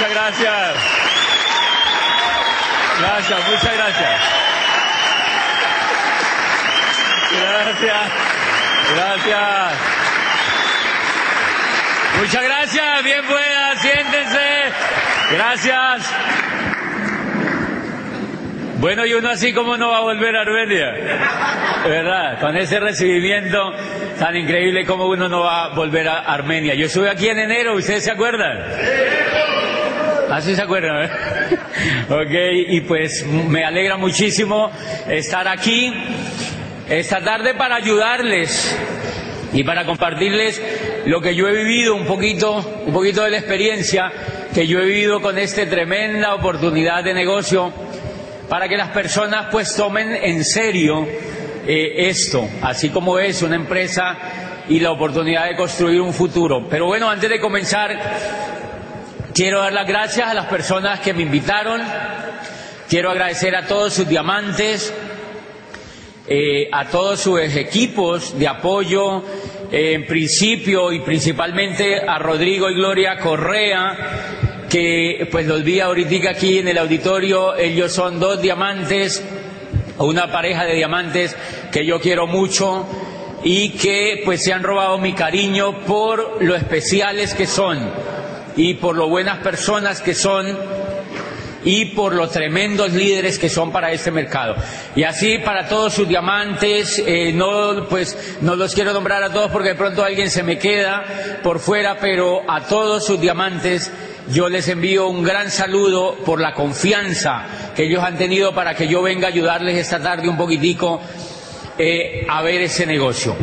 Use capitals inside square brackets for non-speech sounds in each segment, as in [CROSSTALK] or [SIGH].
muchas gracias. Gracias, muchas gracias. Gracias, gracias. Muchas gracias, bien buena, siéntense. Gracias. Bueno, y uno así como no va a volver a Armenia. ¿Verdad? Con ese recibimiento tan increíble como uno no va a volver a Armenia. Yo estuve aquí en enero, ¿ustedes se acuerdan? Así se acuerdan, ¿eh? [LAUGHS] Ok, y pues me alegra muchísimo estar aquí esta tarde para ayudarles y para compartirles lo que yo he vivido un poquito, un poquito de la experiencia que yo he vivido con esta tremenda oportunidad de negocio para que las personas pues tomen en serio eh, esto, así como es una empresa y la oportunidad de construir un futuro. Pero bueno, antes de comenzar, quiero dar las gracias a las personas que me invitaron, quiero agradecer a todos sus diamantes, eh, a todos sus equipos de apoyo, eh, en principio y principalmente a Rodrigo y Gloria Correa, que pues los vi ahorita aquí en el auditorio, ellos son dos diamantes, una pareja de diamantes que yo quiero mucho y que pues se han robado mi cariño por lo especiales que son y por lo buenas personas que son y por los tremendos líderes que son para este mercado. Y así para todos sus diamantes, eh, no, pues, no los quiero nombrar a todos porque de pronto alguien se me queda por fuera, pero a todos sus diamantes yo les envío un gran saludo por la confianza que ellos han tenido para que yo venga a ayudarles esta tarde un poquitico eh, a ver ese negocio.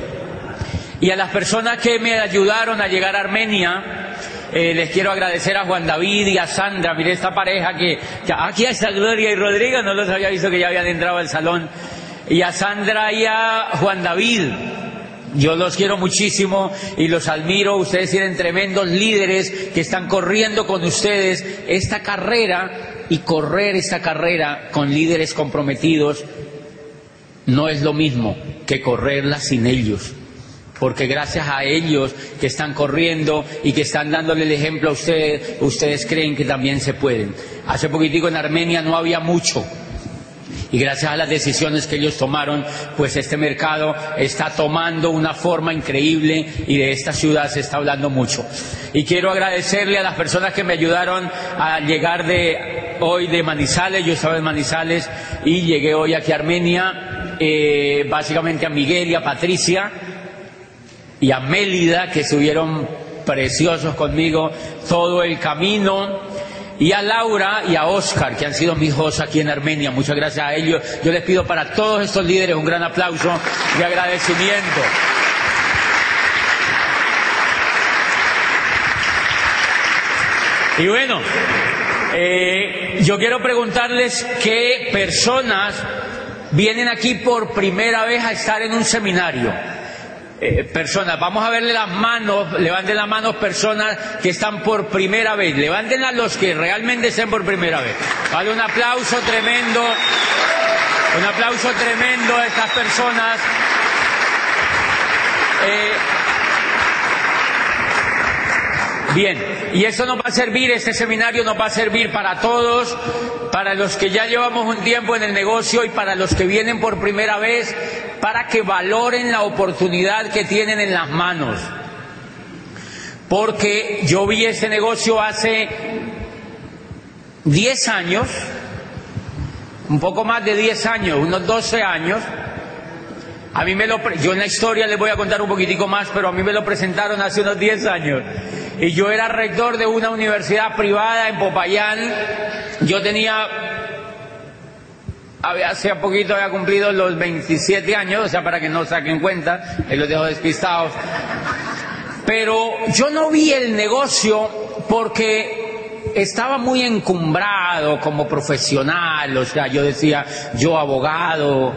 Y a las personas que me ayudaron a llegar a Armenia, eh, les quiero agradecer a Juan David y a Sandra. Mire esta pareja que, aquí está Gloria y Rodrigo, no los había visto que ya habían entrado al salón. Y a Sandra y a Juan David yo los quiero muchísimo y los admiro. Ustedes tienen tremendos líderes que están corriendo con ustedes esta carrera y correr esta carrera con líderes comprometidos no es lo mismo que correrla sin ellos. Porque gracias a ellos que están corriendo y que están dándole el ejemplo a ustedes, ustedes creen que también se pueden. Hace poquitico en Armenia no había mucho y gracias a las decisiones que ellos tomaron, pues este mercado está tomando una forma increíble y de esta ciudad se está hablando mucho. Y quiero agradecerle a las personas que me ayudaron a llegar de hoy de Manizales, yo estaba en Manizales y llegué hoy aquí a Armenia, eh, básicamente a Miguel y a Patricia y a Mélida que estuvieron preciosos conmigo todo el camino y a Laura y a Oscar, que han sido mis hijos aquí en Armenia. Muchas gracias a ellos. Yo les pido para todos estos líderes un gran aplauso de agradecimiento. Y bueno, eh, yo quiero preguntarles qué personas vienen aquí por primera vez a estar en un seminario. Eh, personas. Vamos a verle las manos, levanten las manos personas que están por primera vez, levántenlas los que realmente estén por primera vez. Vale, un aplauso tremendo, un aplauso tremendo a estas personas. Eh, Bien, y eso nos va a servir, este seminario nos va a servir para todos, para los que ya llevamos un tiempo en el negocio y para los que vienen por primera vez, para que valoren la oportunidad que tienen en las manos. Porque yo vi este negocio hace 10 años, un poco más de 10 años, unos 12 años, a mí me lo, yo en la historia les voy a contar un poquitico más, pero a mí me lo presentaron hace unos 10 años. Y yo era rector de una universidad privada en Popayán. Yo tenía, hace poquito había cumplido los 27 años, o sea, para que no saquen cuenta, los dejo despistados. Pero yo no vi el negocio porque estaba muy encumbrado como profesional, o sea, yo decía, yo abogado,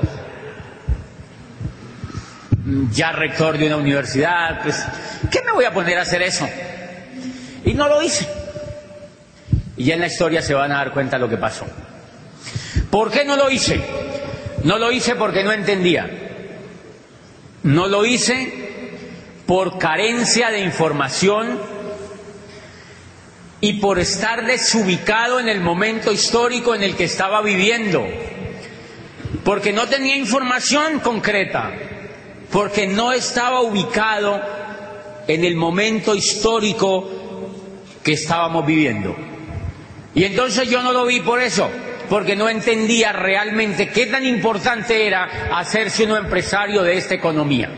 ya rector de una universidad, pues, ¿qué me voy a poner a hacer eso? No lo hice. Y ya en la historia se van a dar cuenta de lo que pasó. ¿Por qué no lo hice? No lo hice porque no entendía. No lo hice por carencia de información y por estar desubicado en el momento histórico en el que estaba viviendo, porque no tenía información concreta, porque no estaba ubicado en el momento histórico que estábamos viviendo. Y entonces yo no lo vi por eso, porque no entendía realmente qué tan importante era hacerse un empresario de esta economía.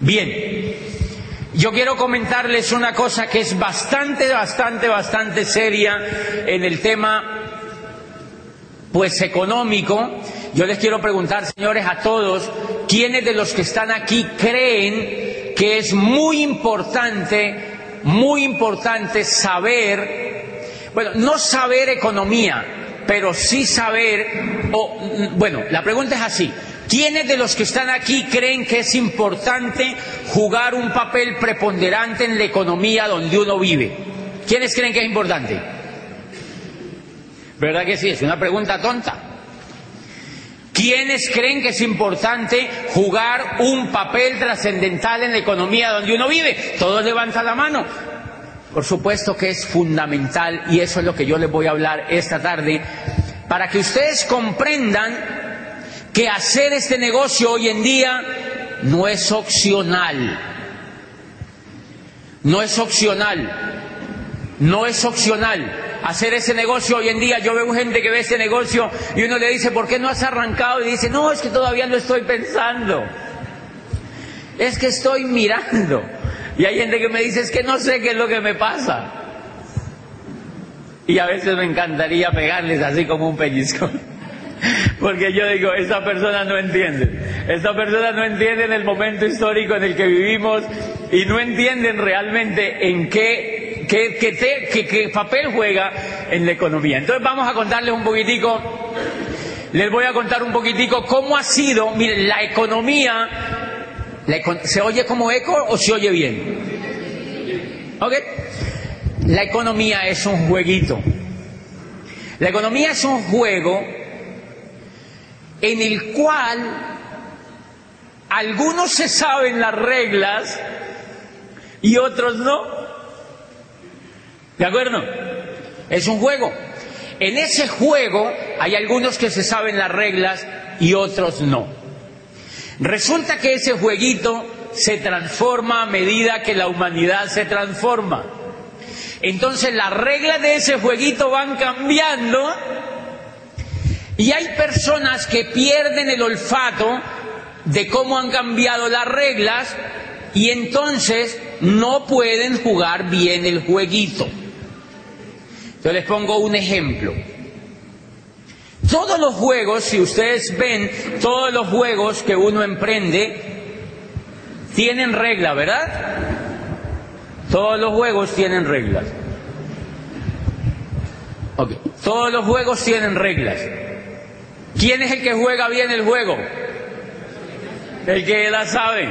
Bien, yo quiero comentarles una cosa que es bastante, bastante, bastante seria en el tema pues económico. Yo les quiero preguntar, señores, a todos, ¿quiénes de los que están aquí creen que es muy importante, muy importante saber, bueno, no saber economía, pero sí saber, o, bueno, la pregunta es así, ¿quiénes de los que están aquí creen que es importante jugar un papel preponderante en la economía donde uno vive? ¿Quiénes creen que es importante? ¿Verdad que sí? Es una pregunta tonta. ¿Quiénes creen que es importante jugar un papel trascendental en la economía donde uno vive? Todos levantan la mano. Por supuesto que es fundamental y eso es lo que yo les voy a hablar esta tarde para que ustedes comprendan que hacer este negocio hoy en día no es opcional. No es opcional. No es opcional. Hacer ese negocio hoy en día, yo veo gente que ve ese negocio y uno le dice, ¿por qué no has arrancado? Y dice, no, es que todavía no estoy pensando. Es que estoy mirando. Y hay gente que me dice, es que no sé qué es lo que me pasa. Y a veces me encantaría pegarles así como un pellizco. [LAUGHS] Porque yo digo, esta persona no entiende. Esta persona no entiende en el momento histórico en el que vivimos y no entienden realmente en qué, qué, qué, qué papel juega en la economía. Entonces vamos a contarles un poquitico, les voy a contar un poquitico cómo ha sido, miren, la economía ¿Se oye como eco o se oye bien? ¿Ok? La economía es un jueguito. La economía es un juego en el cual algunos se saben las reglas y otros no. ¿De acuerdo? Es un juego. En ese juego hay algunos que se saben las reglas y otros no. Resulta que ese jueguito se transforma a medida que la humanidad se transforma. Entonces las reglas de ese jueguito van cambiando y hay personas que pierden el olfato de cómo han cambiado las reglas y entonces no pueden jugar bien el jueguito. Yo les pongo un ejemplo. Todos los juegos, si ustedes ven, todos los juegos que uno emprende tienen regla, ¿verdad? Todos los juegos tienen reglas. Todos los juegos tienen reglas. ¿Quién es el que juega bien el juego? El que la sabe.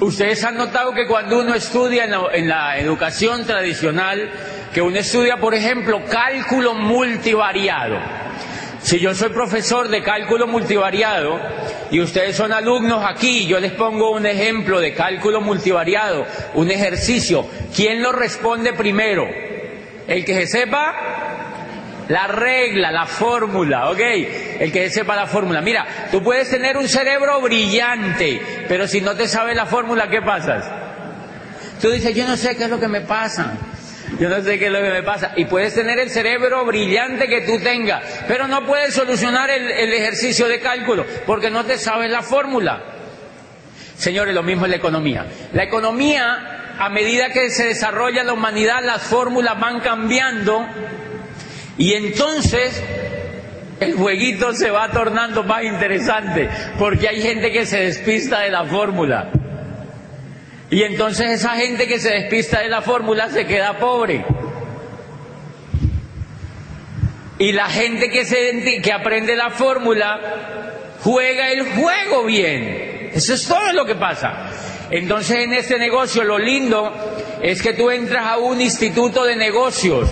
Ustedes han notado que cuando uno estudia en la, educación tradicional, que uno estudia, por ejemplo, cálculo multivariado. Si yo soy profesor de cálculo multivariado y ustedes son alumnos aquí, yo les pongo un ejemplo de cálculo multivariado, un ejercicio. ¿Quién lo responde primero? El que se sepa la regla, la fórmula, ¿ok? El que sepa la fórmula. Mira, tú puedes tener un cerebro brillante, pero si no te sabes la fórmula, ¿qué pasas? Tú dices, yo no sé qué es lo que me pasa. Yo no sé qué es lo que me pasa. Y puedes tener el cerebro brillante que tú tengas, pero no puedes solucionar el, el ejercicio de cálculo porque no te sabes la fórmula. Señores, lo mismo es la economía. La economía, a medida que se desarrolla la humanidad, las fórmulas van cambiando y entonces el jueguito se va tornando más interesante porque hay gente que se despista de la fórmula. Y entonces esa gente que se despista de la fórmula se queda pobre. Y la gente que, se, que aprende la fórmula juega el juego bien. Eso es todo lo que pasa. Entonces en este negocio lo lindo es que tú entras a un instituto de negocios,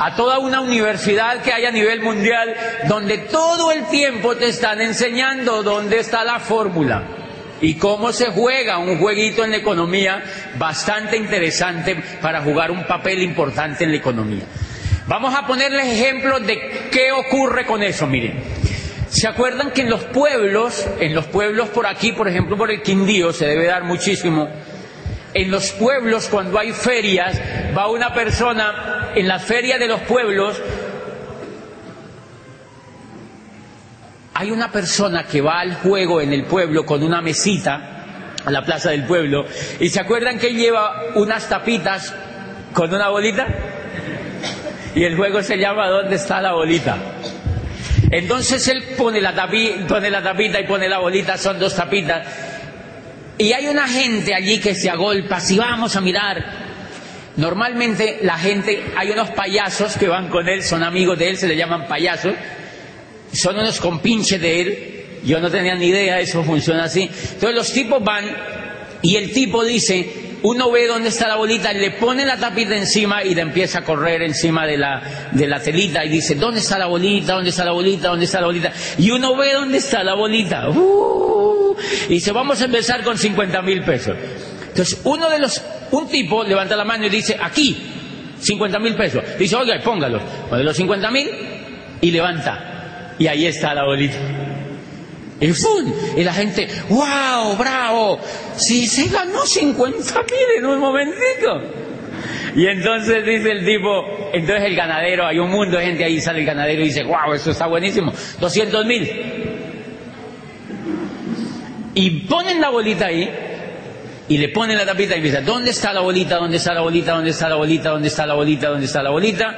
a toda una universidad que hay a nivel mundial, donde todo el tiempo te están enseñando dónde está la fórmula. y cómo se juega un jueguito en la economía bastante interesante para jugar un papel importante en la economía. Vamos a ponerles ejemplos de qué ocurre con eso, miren. ¿Se acuerdan que en los pueblos, en los pueblos por aquí, por ejemplo por el Quindío, se debe dar muchísimo, en los pueblos cuando hay ferias, va una persona en la feria de los pueblos, hay una persona que va al juego en el pueblo con una mesita a la plaza del pueblo y se acuerdan que lleva unas tapitas con una bolita y el juego se llama ¿Dónde está la bolita? Entonces él pone la, pone la tapita y pone la bolita, son dos tapitas. Y hay una gente allí que se agolpa, si vamos a mirar. Normalmente la gente, hay unos payasos que van con él, son amigos de él, se le llaman payasos, son unos compinches de él, yo no tenía ni idea, eso funciona así. Entonces los tipos van y el tipo dice, uno ve dónde está la bolita, le pone la tapita encima y le empieza a correr encima de la, de la telita y dice, ¿dónde está la bolita? ¿Dónde está la bolita? ¿Dónde está la bolita? Y uno ve dónde está la bolita. Uh, y dice, vamos a empezar con 50 mil pesos. Entonces, uno de los, un tipo levanta la mano y dice, aquí, 50 mil pesos. Dice, oiga, póngalo. Pone los 50 mil y levanta. Y ahí está la bolita. Y ¡fum! Y la gente, ¡wow! ¡Bravo! Si se ganó 50 mil en un momentico. Y entonces dice el tipo, entonces el ganadero, hay un mundo de gente ahí, sale el ganadero y dice, ¡wow! Eso está buenísimo. 200 mil. Y ponen la bolita ahí, y le ponen la tapita y dice, ¿dónde está la bolita? ¿Dónde está la bolita? ¿Dónde está la bolita? ¿Dónde está la bolita? ¿Dónde está la bolita?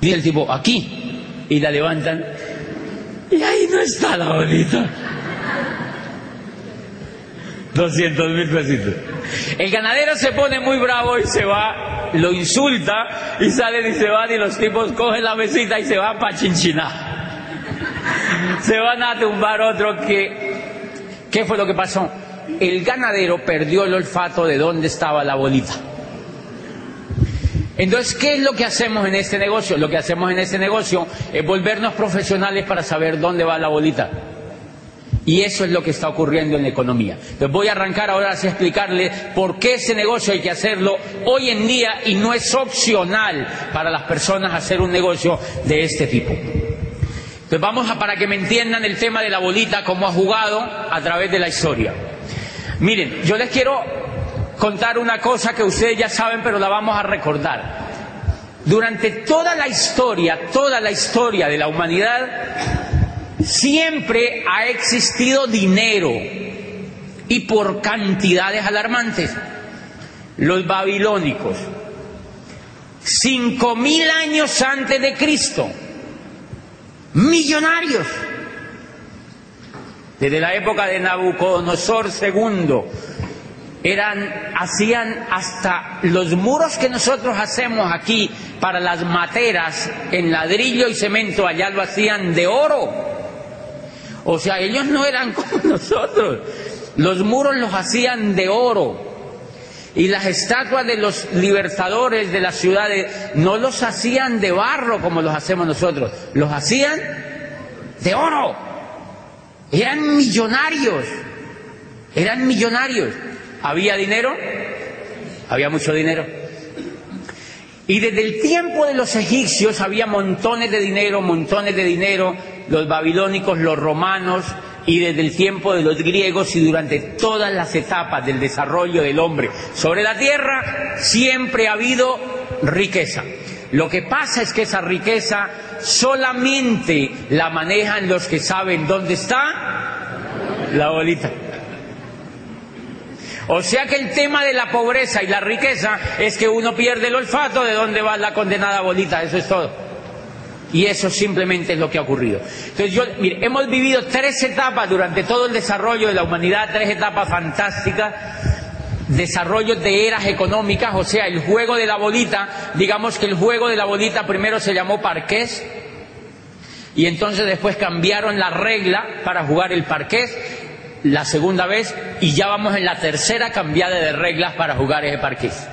Y el tipo, aquí. Y la levantan y ahí no está la bolita. 200 mil pesitos. El ganadero se pone muy bravo y se va, lo insulta y salen y se van y los tipos cogen la mesita y se van para chinchinar. Se van a tumbar otro que... ¿Qué fue lo que pasó? El ganadero perdió el olfato de dónde estaba la bolita. Entonces, ¿qué es lo que hacemos en este negocio? Lo que hacemos en este negocio es volvernos profesionales para saber dónde va la bolita. Y eso es lo que está ocurriendo en la economía. Entonces voy a arrancar ahora a explicarle por qué ese negocio hay que hacerlo hoy en día y no es opcional para las personas hacer un negocio de este tipo. Entonces vamos a para que me entiendan el tema de la bolita, cómo ha jugado a través de la historia. Miren, yo les quiero contar una cosa que ustedes ya saben, pero la vamos a recordar. Durante toda la historia, toda la historia de la humanidad, siempre ha existido dinero y por cantidades alarmantes. Los babilónicos, cinco mil años antes de Cristo, millonarios, desde la época de Nabucodonosor II, eran, hacían hasta los muros que nosotros hacemos aquí para las materas en ladrillo y cemento, allá lo hacían de oro. O sea, ellos no eran [LAUGHS] como nosotros. Los muros los hacían de oro. Y las estatuas de los libertadores de las ciudades no los hacían de barro como los hacemos nosotros, los hacían de oro. Eran millonarios, eran millonarios. ¿Había dinero? Había mucho dinero. Y desde el tiempo de los egipcios había montones de dinero, montones de dinero, los babilónicos, los romanos, y desde el tiempo de los griegos y durante todas las etapas del desarrollo del hombre sobre la tierra, siempre ha habido riqueza. Lo que pasa es que esa riqueza solamente la manejan los que saben dónde está la bolita. O sea que el tema de la pobreza y la riqueza es que uno pierde el olfato de dónde va la condenada bolita, eso es todo. Y eso simplemente es lo que ha ocurrido. Entonces, yo, mire, hemos vivido tres etapas durante todo el desarrollo de la humanidad, tres etapas fantásticas, desarrollo de eras económicas, o sea, el juego de la bolita, digamos que el juego de la bolita primero se llamó parqués, y entonces después cambiaron la regla para jugar el parqués, la segunda vez y ya vamos en la tercera cambiada de reglas para jugar ese parqués.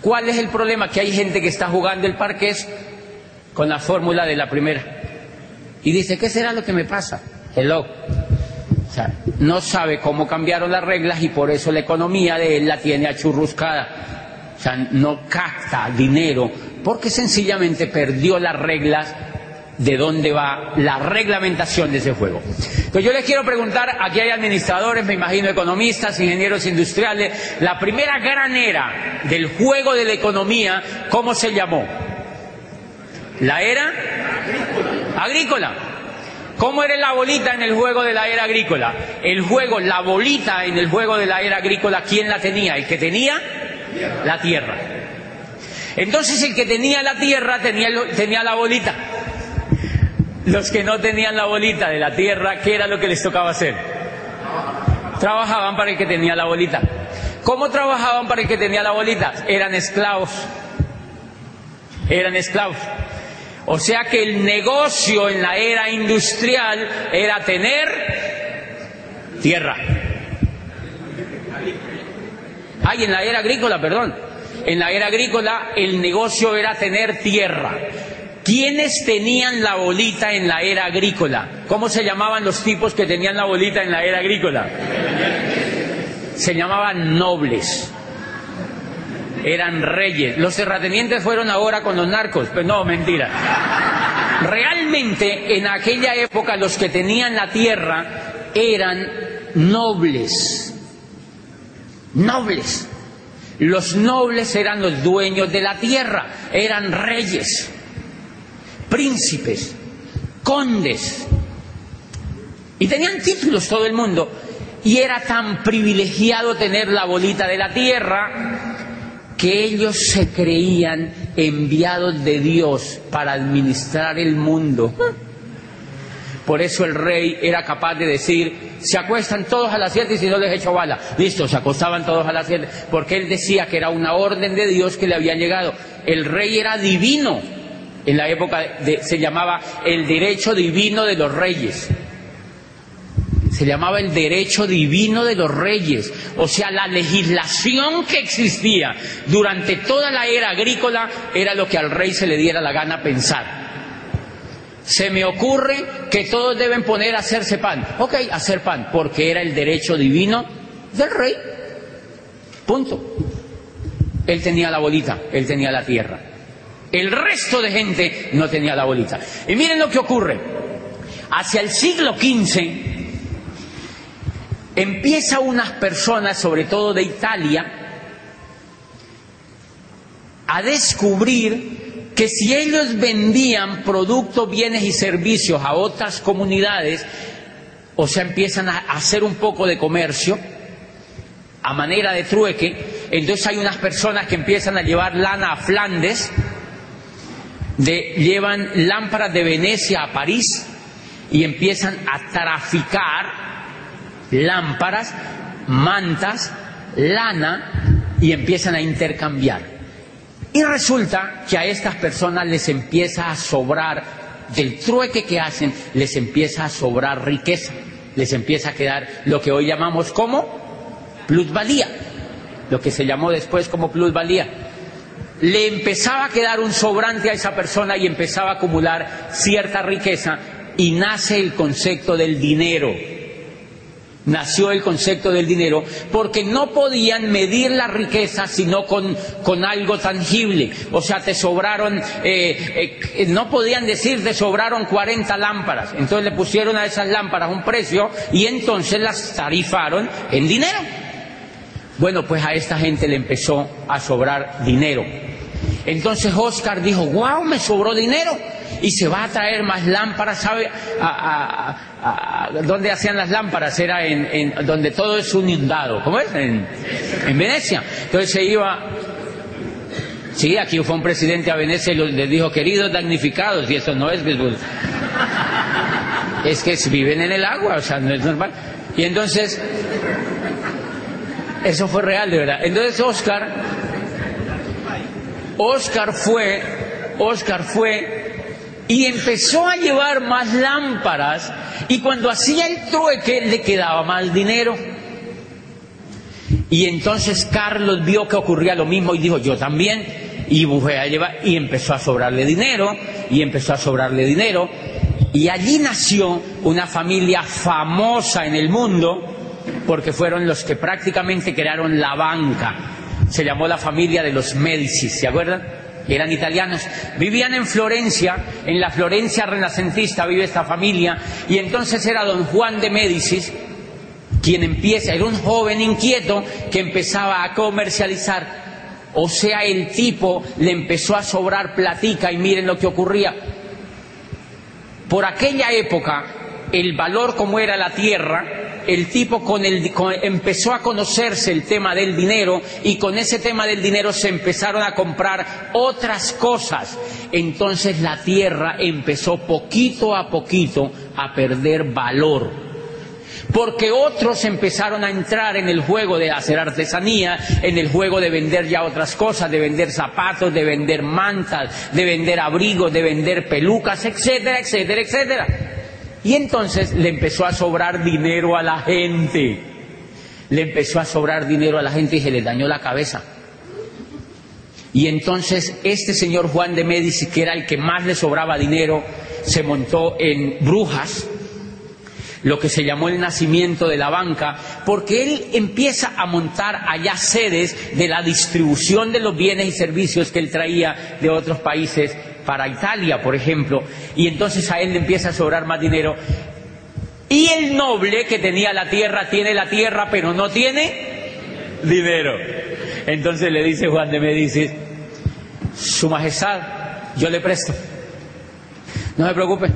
¿Cuál es el problema? Que hay gente que está jugando el parqués con la fórmula de la primera. Y dice, ¿qué será lo que me pasa? Hello. O sea, no sabe cómo cambiaron las reglas y por eso la economía de él la tiene achurruscada. O sea, no capta dinero porque sencillamente perdió las reglas de dónde va la reglamentación de ese juego. Entonces yo les quiero preguntar, aquí hay administradores, me imagino economistas, ingenieros industriales, la primera gran era del juego de la economía, ¿cómo se llamó? La era agrícola. ¿Cómo era la bolita en el juego de la era agrícola? El juego, la bolita en el juego de la era agrícola, ¿quién la tenía? El que tenía la tierra. Entonces el que tenía la tierra tenía, tenía la bolita. Los que no tenían la bolita de la tierra, ¿qué era lo que les tocaba hacer? Trabajaban para el que tenía la bolita. ¿Cómo trabajaban para el que tenía la bolita? Eran esclavos. Eran esclavos. O sea que el negocio en la era industrial era tener tierra. Ay, en la era agrícola, perdón. En la era agrícola el negocio era tener tierra. ¿Quiénes tenían la bolita en la era agrícola? ¿Cómo se llamaban los tipos que tenían la bolita en la era agrícola? Se llamaban nobles. Eran reyes. Los terratenientes fueron ahora con los narcos. Pues no, mentira. Realmente en aquella época los que tenían la tierra eran nobles. Nobles. Los nobles eran los dueños de la tierra, eran reyes príncipes, condes, y tenían títulos todo el mundo, y era tan privilegiado tener la bolita de la tierra que ellos se creían enviados de Dios para administrar el mundo. Por eso el rey era capaz de decir, se acuestan todos a las siete y si no les echo bala. Listo, se acostaban todos a las siete, porque él decía que era una orden de Dios que le había llegado. El rey era divino, en la época se llamaba el derecho divino de los reyes. Se llamaba el derecho divino de los reyes, o sea, la legislación que existía durante toda la era agrícola era lo que al rey se le diera la gana pensar. Se me ocurre que todos deben poner a hacerse pan. Ok, hacer pan, porque era el derecho divino del rey. Punto. Él tenía la bolita, él tenía la tierra. El resto de gente no tenía la bolita. Y miren lo que ocurre. Hacia el siglo XV empieza unas personas, sobre todo de Italia, a descubrir que si ellos vendían productos, bienes y servicios a otras comunidades, o sea, empiezan a hacer un poco de comercio, a manera de trueque, entonces hay unas personas que empiezan a llevar lana a Flandes, llevan lámparas de Venecia a París y empiezan a traficar lámparas, mantas, lana y empiezan a intercambiar. Y resulta que a estas personas les empieza a sobrar, del trueque que hacen, les empieza a sobrar riqueza, les empieza a quedar lo que hoy llamamos como plusvalía, lo que se llamó después como plusvalía le empezaba a quedar un sobrante a esa persona y empezaba a acumular cierta riqueza y nace el concepto del dinero. Nació el concepto del dinero porque no podían medir la riqueza sino con, con algo tangible. O sea, te sobraron, eh, eh, no podían decir te sobraron 40 lámparas. Entonces le pusieron a esas lámparas un precio y entonces las tarifaron en dinero. Bueno, pues a esta gente le empezó a sobrar dinero. Entonces Oscar dijo, wow, me sobró dinero y se va a traer más lámparas, ¿sabe? A, ¿Dónde hacían las lámparas? Era en, donde todo es un inundado, ¿cómo es? En, Venecia. Entonces se iba, sí, aquí fue un presidente a Venecia y le dijo, queridos damnificados, y eso no es, es que viven en el agua, o sea, no es normal. Y entonces, eso fue real, de verdad. Entonces Oscar Oscar fue, Oscar fue y empezó a llevar más lámparas y cuando hacía el trueque le quedaba más dinero. Y entonces Carlos vio que ocurría lo mismo y dijo, yo también, y a llevar, y empezó a sobrarle dinero, y empezó a sobrarle dinero, Y allí nació una familia famosa en el mundo porque fueron los que prácticamente crearon la banca. Se llamó la familia de los Médicis, ¿se acuerdan? Eran italianos, vivían en Florencia, en la Florencia renacentista vive esta familia, y entonces era don Juan de Médicis quien empieza, era un joven inquieto que empezaba a comercializar. O sea, el tipo le empezó a sobrar platica y miren lo que ocurría. Por aquella época, el valor como era la tierra, el tipo con el, empezó a conocerse el tema del dinero y con ese tema del dinero se empezaron a comprar otras cosas. Entonces la tierra empezó poquito a poquito a perder valor porque otros empezaron a entrar en el juego de hacer artesanía, en el juego de vender ya otras cosas, de vender zapatos, de vender mantas, de vender abrigos, de vender pelucas, etcétera, etcétera, etcétera. Y entonces le empezó a sobrar dinero a la gente. Le empezó a sobrar dinero a la gente y se le dañó la cabeza. Y entonces este señor Juan de Médici, que era el que más le sobraba dinero, se montó en Brujas, lo que se llamó el nacimiento de la banca, porque él empieza a montar allá sedes de la distribución de los bienes y servicios que él traía de otros países para Italia, por ejemplo, y entonces a él le empieza a sobrar más dinero. Y el noble que tenía la tierra tiene la tierra, pero no tiene dinero. Entonces le dice Juan de Medicis, Su Majestad, yo le presto. No se preocupe,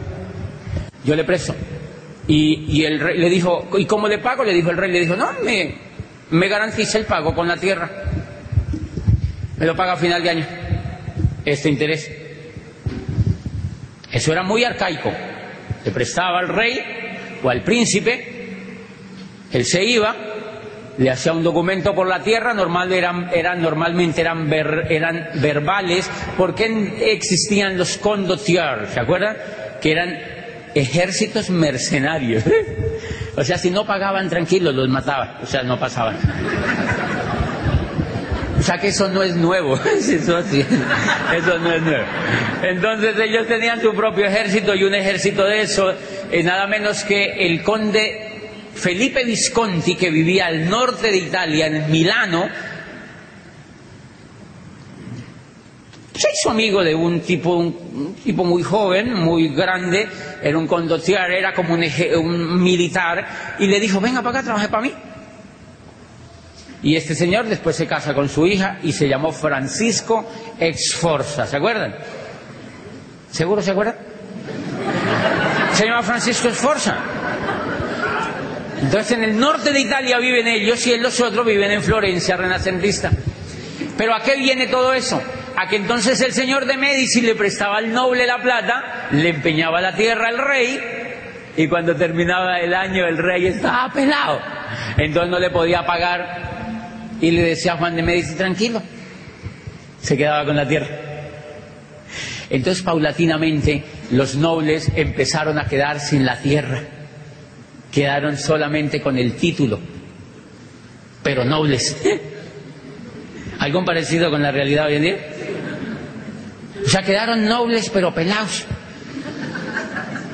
yo le presto. Y, el rey le dijo, ¿y cómo le pago? Le dijo el rey, le dijo, no, me, me el pago con la tierra. Me lo paga a final de año, este interés. Eso era muy arcaico. Le prestaba al rey o al príncipe, él se iba, le hacía un documento por la tierra, normal eran, eran, normalmente eran, eran verbales, porque existían los condottiers, ¿se acuerdan? Que eran ejércitos mercenarios. [LAUGHS] o sea, si no pagaban tranquilos, los mataban. O sea, no pasaban. O sea que eso no es nuevo, [LAUGHS] eso, no es nuevo. Entonces ellos tenían su propio ejército y un ejército de eso, eh, nada menos que el conde Felipe Visconti, que vivía al norte de Italia, en Milano, se hizo amigo de un tipo, un, tipo muy joven, muy grande, era un conductor, era como un, militar, y le dijo, venga para acá, trabaje para mí. Y este señor después se casa con su hija y se llamó Francisco Exforza, ¿se acuerdan? ¿Seguro se acuerdan? Se llama Francisco Exforza. Entonces en el norte de Italia viven ellos y los otros viven en Florencia renacentista. Pero ¿a qué viene todo eso? a que entonces el señor de Medici le prestaba al noble la plata, le empeñaba la tierra al rey, y cuando terminaba el año el rey estaba pelado. Entonces no le podía pagar y le decía a Juan de Medici, tranquilo, se quedaba con la tierra. Entonces paulatinamente los nobles empezaron a quedar sin la tierra, quedaron solamente con el título, pero nobles. ¿Algo parecido con la realidad hoy en día? O sea, quedaron nobles pero pelados.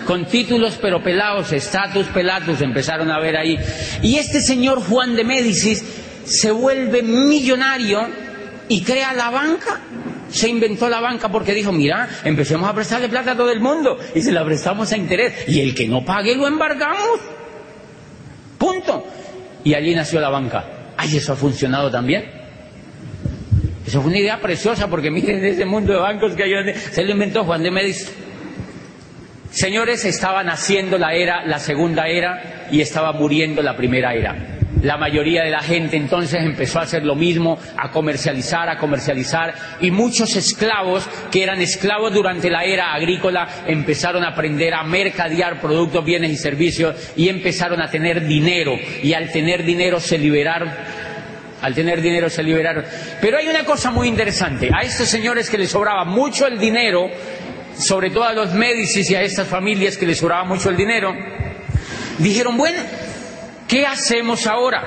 Con títulos pero pelados, estatus pelatus empezaron a ver ahí. Y este señor Juan de Médicis se vuelve millonario y crea la banca. Se inventó la banca porque dijo, mira, empecemos a prestarle plata a todo el mundo y se la prestamos a interés. Y el que no pague lo embargamos. Punto. Y allí nació la banca. Ay, eso ha funcionado también. Eso fue una idea preciosa porque miren [LAUGHS] ese mundo de bancos que hay, se lo inventó Juan de Medici. Señores, estaban haciendo la era, la segunda era y estaba muriendo la primera era. La mayoría de la gente entonces empezó a hacer lo mismo, a comercializar, a comercializar, y muchos esclavos que eran esclavos durante la era agrícola empezaron a aprender a mercadear productos, bienes y servicios y empezaron a tener dinero, y al tener dinero se liberaron al tener dinero se liberaron. Pero hay una cosa muy interesante. A estos señores que les sobraba mucho el dinero, sobre todo a los Médicis y a estas familias que les sobraba mucho el dinero, dijeron, bueno, ¿qué hacemos ahora?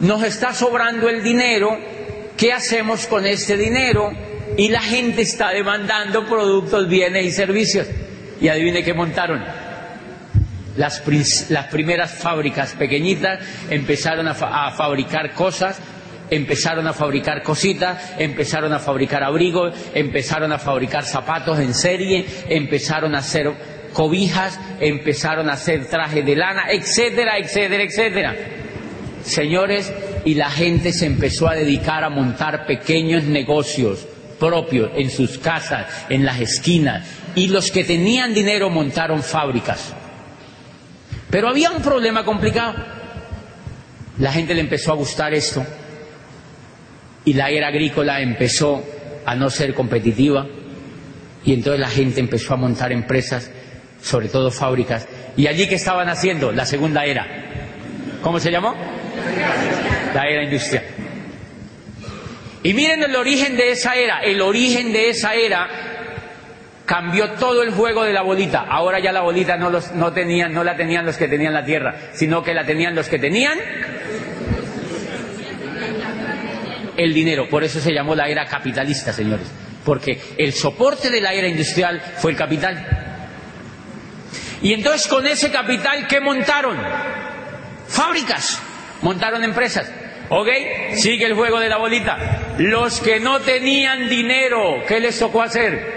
Nos está sobrando el dinero, ¿qué hacemos con este dinero? Y la gente está demandando productos, bienes y servicios. y adivine qué montaron. Las, primeras fábricas pequeñitas empezaron a, a fabricar cosas empezaron a fabricar cositas, empezaron a fabricar abrigos, empezaron a fabricar zapatos en serie, empezaron a hacer cobijas, empezaron a hacer trajes de lana, etcétera, etcétera, etcétera. Señores, y la gente se empezó a dedicar a montar pequeños negocios propios en sus casas, en las esquinas, y los que tenían dinero montaron fábricas. Pero había un problema complicado. La gente le empezó a gustar esto y la era agrícola empezó a no ser competitiva y entonces la gente empezó a montar empresas, sobre todo fábricas. ¿Y allí qué estaban haciendo? La segunda era. ¿Cómo se llamó? La era industrial. Y miren el origen de esa era. El origen de esa era cambió todo el juego de la bolita. Ahora ya la bolita no, los, no, tenían, no la tenían los que tenían la tierra, sino que la tenían los que tenían el dinero. Por eso se llamó la era capitalista, señores. Porque el soporte de la era industrial fue el capital. Y entonces con ese capital, ¿qué montaron? Fábricas, montaron empresas. ¿Ok? Sigue el juego de la bolita. Los que no tenían dinero, ¿qué les tocó hacer?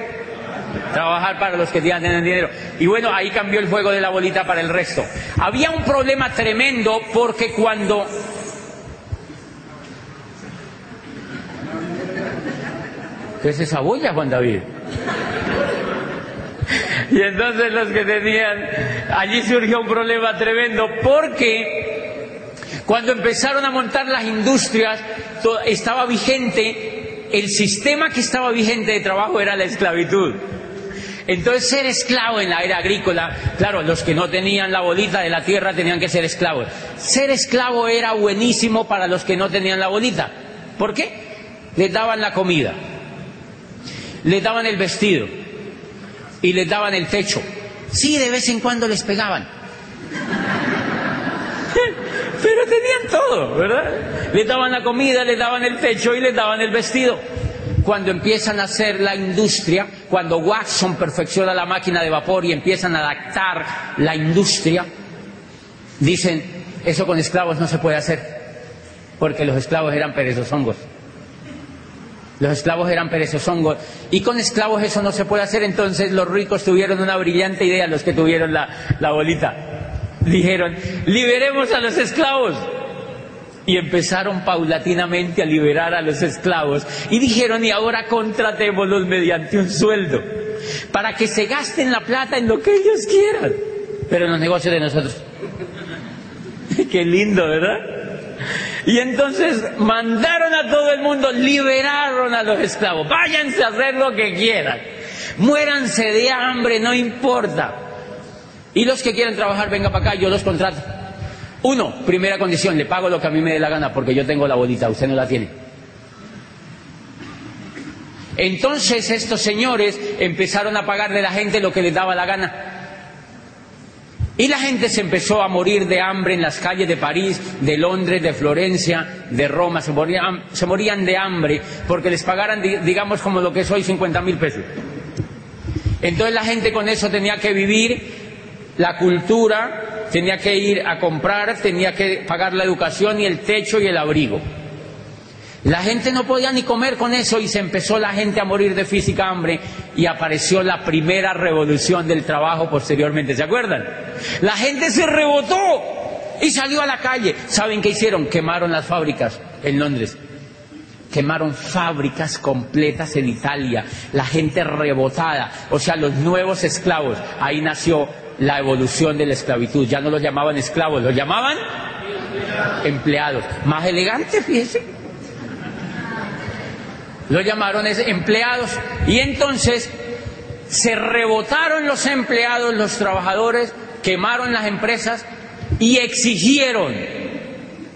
Trabajar para los que tenían dinero. Y bueno, ahí cambió el juego de la bolita para el resto. Había un problema tremendo porque cuando ¿Qué es esa bulla, Juan David? [LAUGHS] Y entonces los que tenían, allí surgió un problema tremendo porque cuando empezaron a montar las industrias estaba vigente, el sistema que estaba vigente de trabajo era la esclavitud. Entonces ser esclavo en la era agrícola, claro, los que no tenían la bolita de la tierra tenían que ser esclavos. Ser esclavo era buenísimo para los que no tenían la bolita. ¿Por qué? Les daban la comida, les daban el vestido y les daban el techo. Sí, de vez en cuando les pegaban. [LAUGHS] Pero tenían todo, ¿verdad? Les daban la comida, les daban el techo y les daban el vestido. Cuando empiezan a hacer la industria, cuando Watson perfecciona la máquina de vapor y empiezan a adaptar la industria, dicen, eso con esclavos no se puede hacer, porque los esclavos eran hongos. Los esclavos eran perezosongos. Y con esclavos eso no se puede hacer. Entonces los ricos tuvieron una brillante idea, los que tuvieron la, bolita. Dijeron, liberemos a los esclavos. Y empezaron paulatinamente a liberar a los esclavos. Y dijeron, y ahora contratémoslos mediante un sueldo. Para que se gasten la plata en lo que ellos quieran. Pero en los negocios de nosotros. [LAUGHS] Qué lindo, ¿verdad? Y entonces mandaron a todo el mundo, liberaron a los esclavos. Váyanse a hacer lo que quieran. Muéranse de hambre, no importa. Y los que quieran trabajar, venga para acá, yo los contrato. Uno, primera condición, le pago lo que a mí me dé la gana porque yo tengo la bolita, usted no la tiene. Entonces estos señores empezaron a pagarle a la gente lo que les daba la gana. Y la gente se empezó a morir de hambre en las calles de París, de Londres, de Florencia, de Roma. Se morían, se morían de hambre porque les pagaran, digamos, como lo que es hoy, 50 mil pesos. Entonces la gente con eso tenía que vivir la cultura, tenía que ir a comprar, tenía que pagar la educación y el techo y el abrigo. La gente no podía ni comer con eso y se empezó la gente a morir de física hambre y apareció la primera revolución del trabajo posteriormente. ¿Se acuerdan? La gente se rebotó y salió a la calle. ¿Saben qué hicieron? Quemaron las fábricas en Londres. Quemaron fábricas completas en Italia. La gente rebotada. O sea, los nuevos esclavos. Ahí nació la evolución de la esclavitud. Ya no los llamaban esclavos, los llamaban empleados. Más elegante, fíjense. Lo llamaron empleados. Y entonces se rebotaron los empleados, los trabajadores, quemaron las empresas y exigieron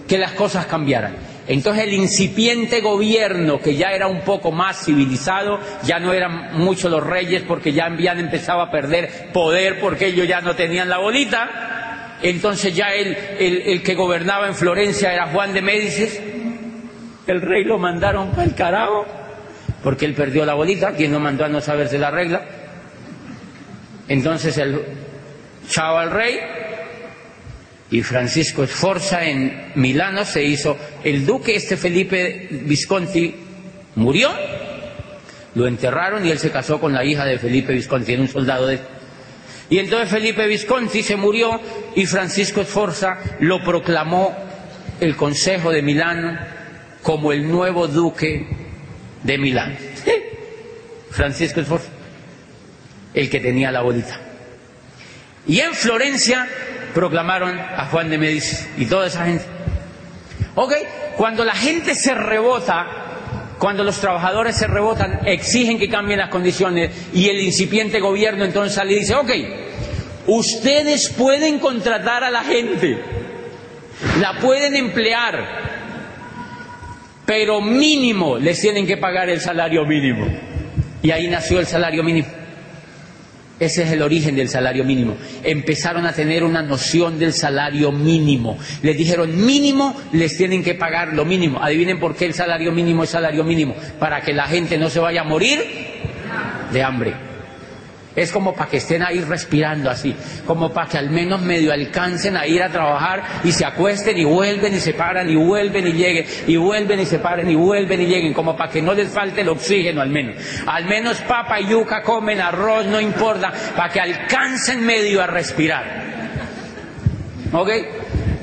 que las cosas cambiaran. Entonces el incipiente gobierno, que ya era un poco más civilizado, ya no eran muchos los reyes porque ya habían empezado a perder poder porque ellos ya no tenían la bolita, entonces ya el, el, que gobernaba en Florencia era Juan de Médicis, el rey lo mandaron para el carajo porque él perdió la bolita, quien no mandó a no saberse la regla. Entonces el chao al rey y Francisco Sforza en Milano se hizo el duque, este Felipe Visconti murió, lo enterraron y él se casó con la hija de Felipe Visconti, era un soldado de... Y entonces Felipe Visconti se murió y Francisco Sforza lo proclamó el Consejo de Milán como el nuevo duque de Milán. Francisco Sforza, el que tenía la bolita. Y en Florencia proclamaron a Juan de Medici y toda esa gente. Ok, cuando la gente se rebota, cuando los trabajadores se rebotan, exigen que cambien las condiciones y el incipiente gobierno entonces sale y dice, ok, ustedes pueden contratar a la gente, la pueden emplear, pero mínimo les tienen que pagar el salario mínimo. Y ahí nació el salario mínimo. Ese es el origen del salario mínimo. Empezaron a tener una noción del salario mínimo. Les dijeron mínimo, les tienen que pagar lo mínimo. Adivinen por qué el salario mínimo es salario mínimo. Para que la gente no se vaya a morir de hambre. Es como para que estén ahí respirando así, como para que al menos medio alcancen a ir a trabajar y se acuesten y vuelven y se paran y vuelven y lleguen y vuelven y se paren y vuelven y lleguen, como para que no les falte el oxígeno al menos. Al menos papa y yuca comen, arroz, no importa, para que alcancen medio a respirar. ¿Ok?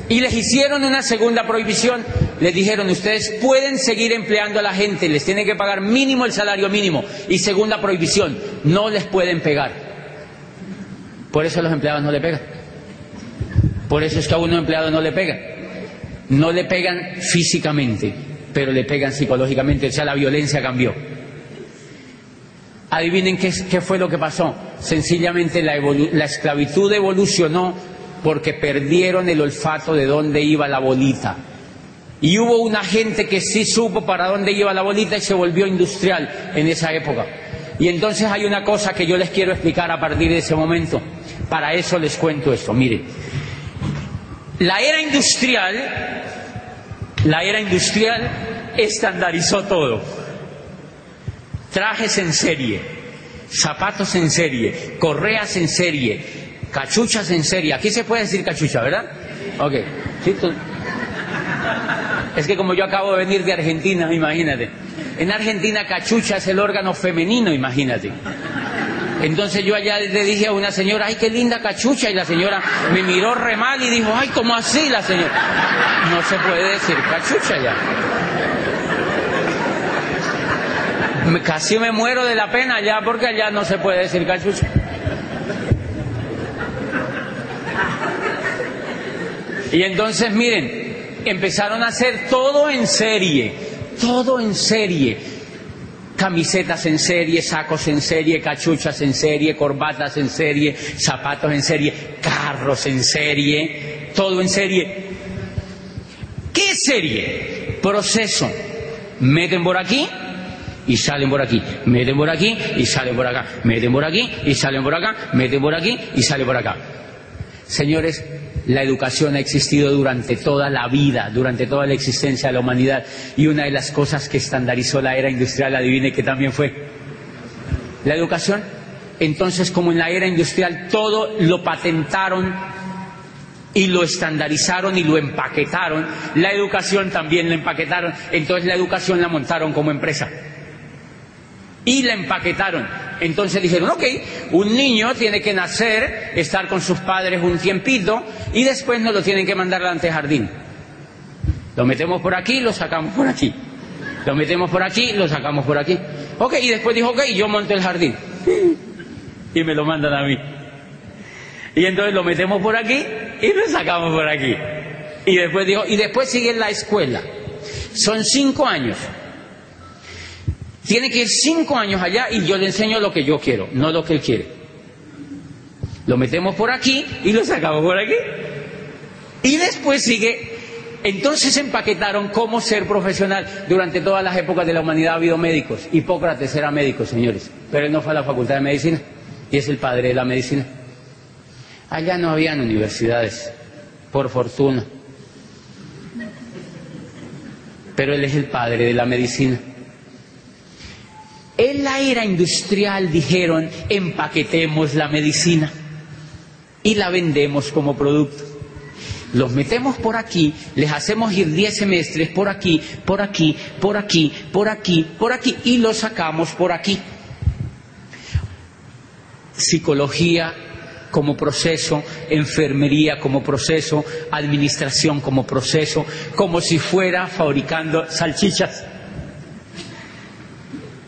Y les hicieron una segunda prohibición. Les dijeron, ustedes pueden seguir empleando a la gente, les tienen que pagar mínimo el salario mínimo. Y segunda prohibición, no les pueden pegar. Por eso los empleados no le pegan. Por eso es que a uno empleado no le pegan. No le pegan físicamente, pero le pegan psicológicamente. O sea, la violencia cambió. Adivinen qué, fue lo que pasó. Sencillamente la, la esclavitud evolucionó porque perdieron el olfato de dónde iba la bolita. Y hubo una gente que sí supo para dónde iba la bolita y se volvió industrial en esa época. Y entonces hay una cosa que yo les quiero explicar a partir de ese momento. Para eso les cuento esto. Miren, la era industrial, la era industrial estandarizó todo. Trajes en serie, zapatos en serie, correas en serie, cachuchas en serie. Aquí se puede decir cachucha, ¿verdad? Ok. Es que como yo acabo de venir de Argentina, imagínate. En Argentina cachucha es el órgano femenino, imagínate. Entonces yo allá le dije a una señora, ay, qué linda cachucha, y la señora me miró re mal y dijo, ay, ¿cómo así la señora? No se puede decir cachucha ya. Casi me muero de la pena ya porque allá no se puede decir cachucha. Y entonces, miren, empezaron a hacer todo en serie, todo en serie. Camisetas en serie, sacos en serie, cachuchas en serie, corbatas en serie, zapatos en serie, carros en serie, todo en serie. ¿Qué serie? Proceso. Meten por aquí y salen por aquí, meten por aquí y salen por acá, meten por aquí y salen por acá, meten por aquí y salen por acá. Señores, la educación ha existido durante toda la vida, durante toda la existencia de la humanidad. Y una de las cosas que estandarizó la era industrial, adivine que también fue la educación. Entonces, como en la era industrial todo lo patentaron y lo estandarizaron y lo empaquetaron, la educación también la empaquetaron. Entonces la educación la montaron como empresa y la empaquetaron. Entonces dijeron, ok, un niño tiene que nacer, estar con sus padres un tiempito y después nos lo tienen que mandar al antejardín. Lo metemos por aquí, lo sacamos por aquí. Lo metemos por aquí, lo sacamos por aquí. Ok, y después dijo, ok, yo monto el jardín. [LAUGHS] Y me lo mandan a mí. Y entonces lo metemos por aquí y lo sacamos por aquí. Y después dijo, y después sigue la escuela. Son cinco años. Tiene que ir cinco años allá y yo le enseño lo que yo quiero, no lo que él quiere. Lo metemos por aquí y lo sacamos por aquí. Y después sigue. Entonces empaquetaron cómo ser profesional. Durante todas las épocas de la humanidad ha habido médicos. Hipócrates era médico, señores. Pero él no fue a la facultad de medicina. Y es el padre de la medicina. Allá no habían universidades, por fortuna. Pero él es el padre de la medicina. En la era industrial dijeron, empaquetemos la medicina y la vendemos como producto. Los metemos por aquí, les hacemos ir 10 semestres por aquí, por aquí, por aquí, por aquí, por aquí y los sacamos por aquí. Psicología como proceso, enfermería como proceso, administración como proceso, como si fuera fabricando salchichas.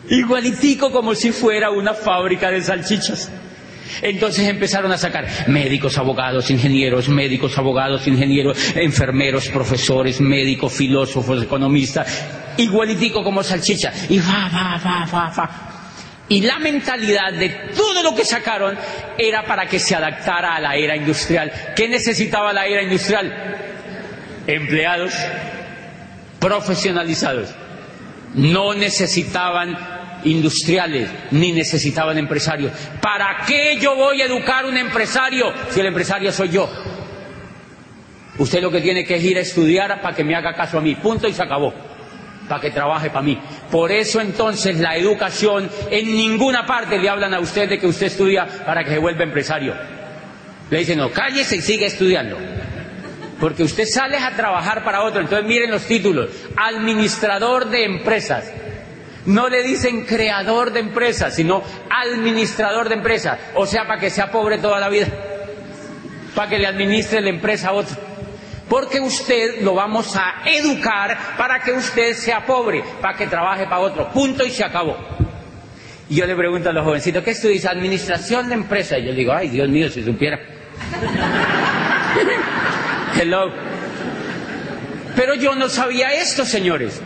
Igualitico como si fuera una fábrica de salchichas. Entonces empezaron a sacar médicos, abogados, ingenieros, médicos, abogados, ingenieros, enfermeros, profesores, médicos, filósofos, economistas, igualitico como salchicha. Y va, va, va, va, va. Y la mentalidad de todo lo que sacaron era para que se adaptara a la era industrial. ¿Qué necesitaba la era industrial? Empleados profesionalizados. No necesitaban industriales ni necesitaban empresarios. ¿Para qué yo voy a educar un empresario si el empresario soy yo? Usted lo que tiene que es ir a estudiar para que me haga caso a mí. Punto y se acabó. Para que trabaje para mí. Por eso entonces la educación en ninguna parte le hablan a usted de que usted estudia para que se vuelva empresario. Le dicen, no, cállese y sigue estudiando. Porque usted sale a trabajar para otro. Entonces miren los títulos. Administrador de empresas. No le dicen creador de empresas, sino administrador de empresas. O sea, para que sea pobre toda la vida. Para que le administre la empresa a otro. Porque usted lo vamos a educar para que usted sea pobre, para que trabaje para otro. Punto y se acabó. Y yo le pregunto a los jovencitos, ¿qué estudias? Administración de empresas. Y yo digo, ay, Dios mío, si supiera. [LAUGHS] Hello. Pero yo no sabía esto, señores.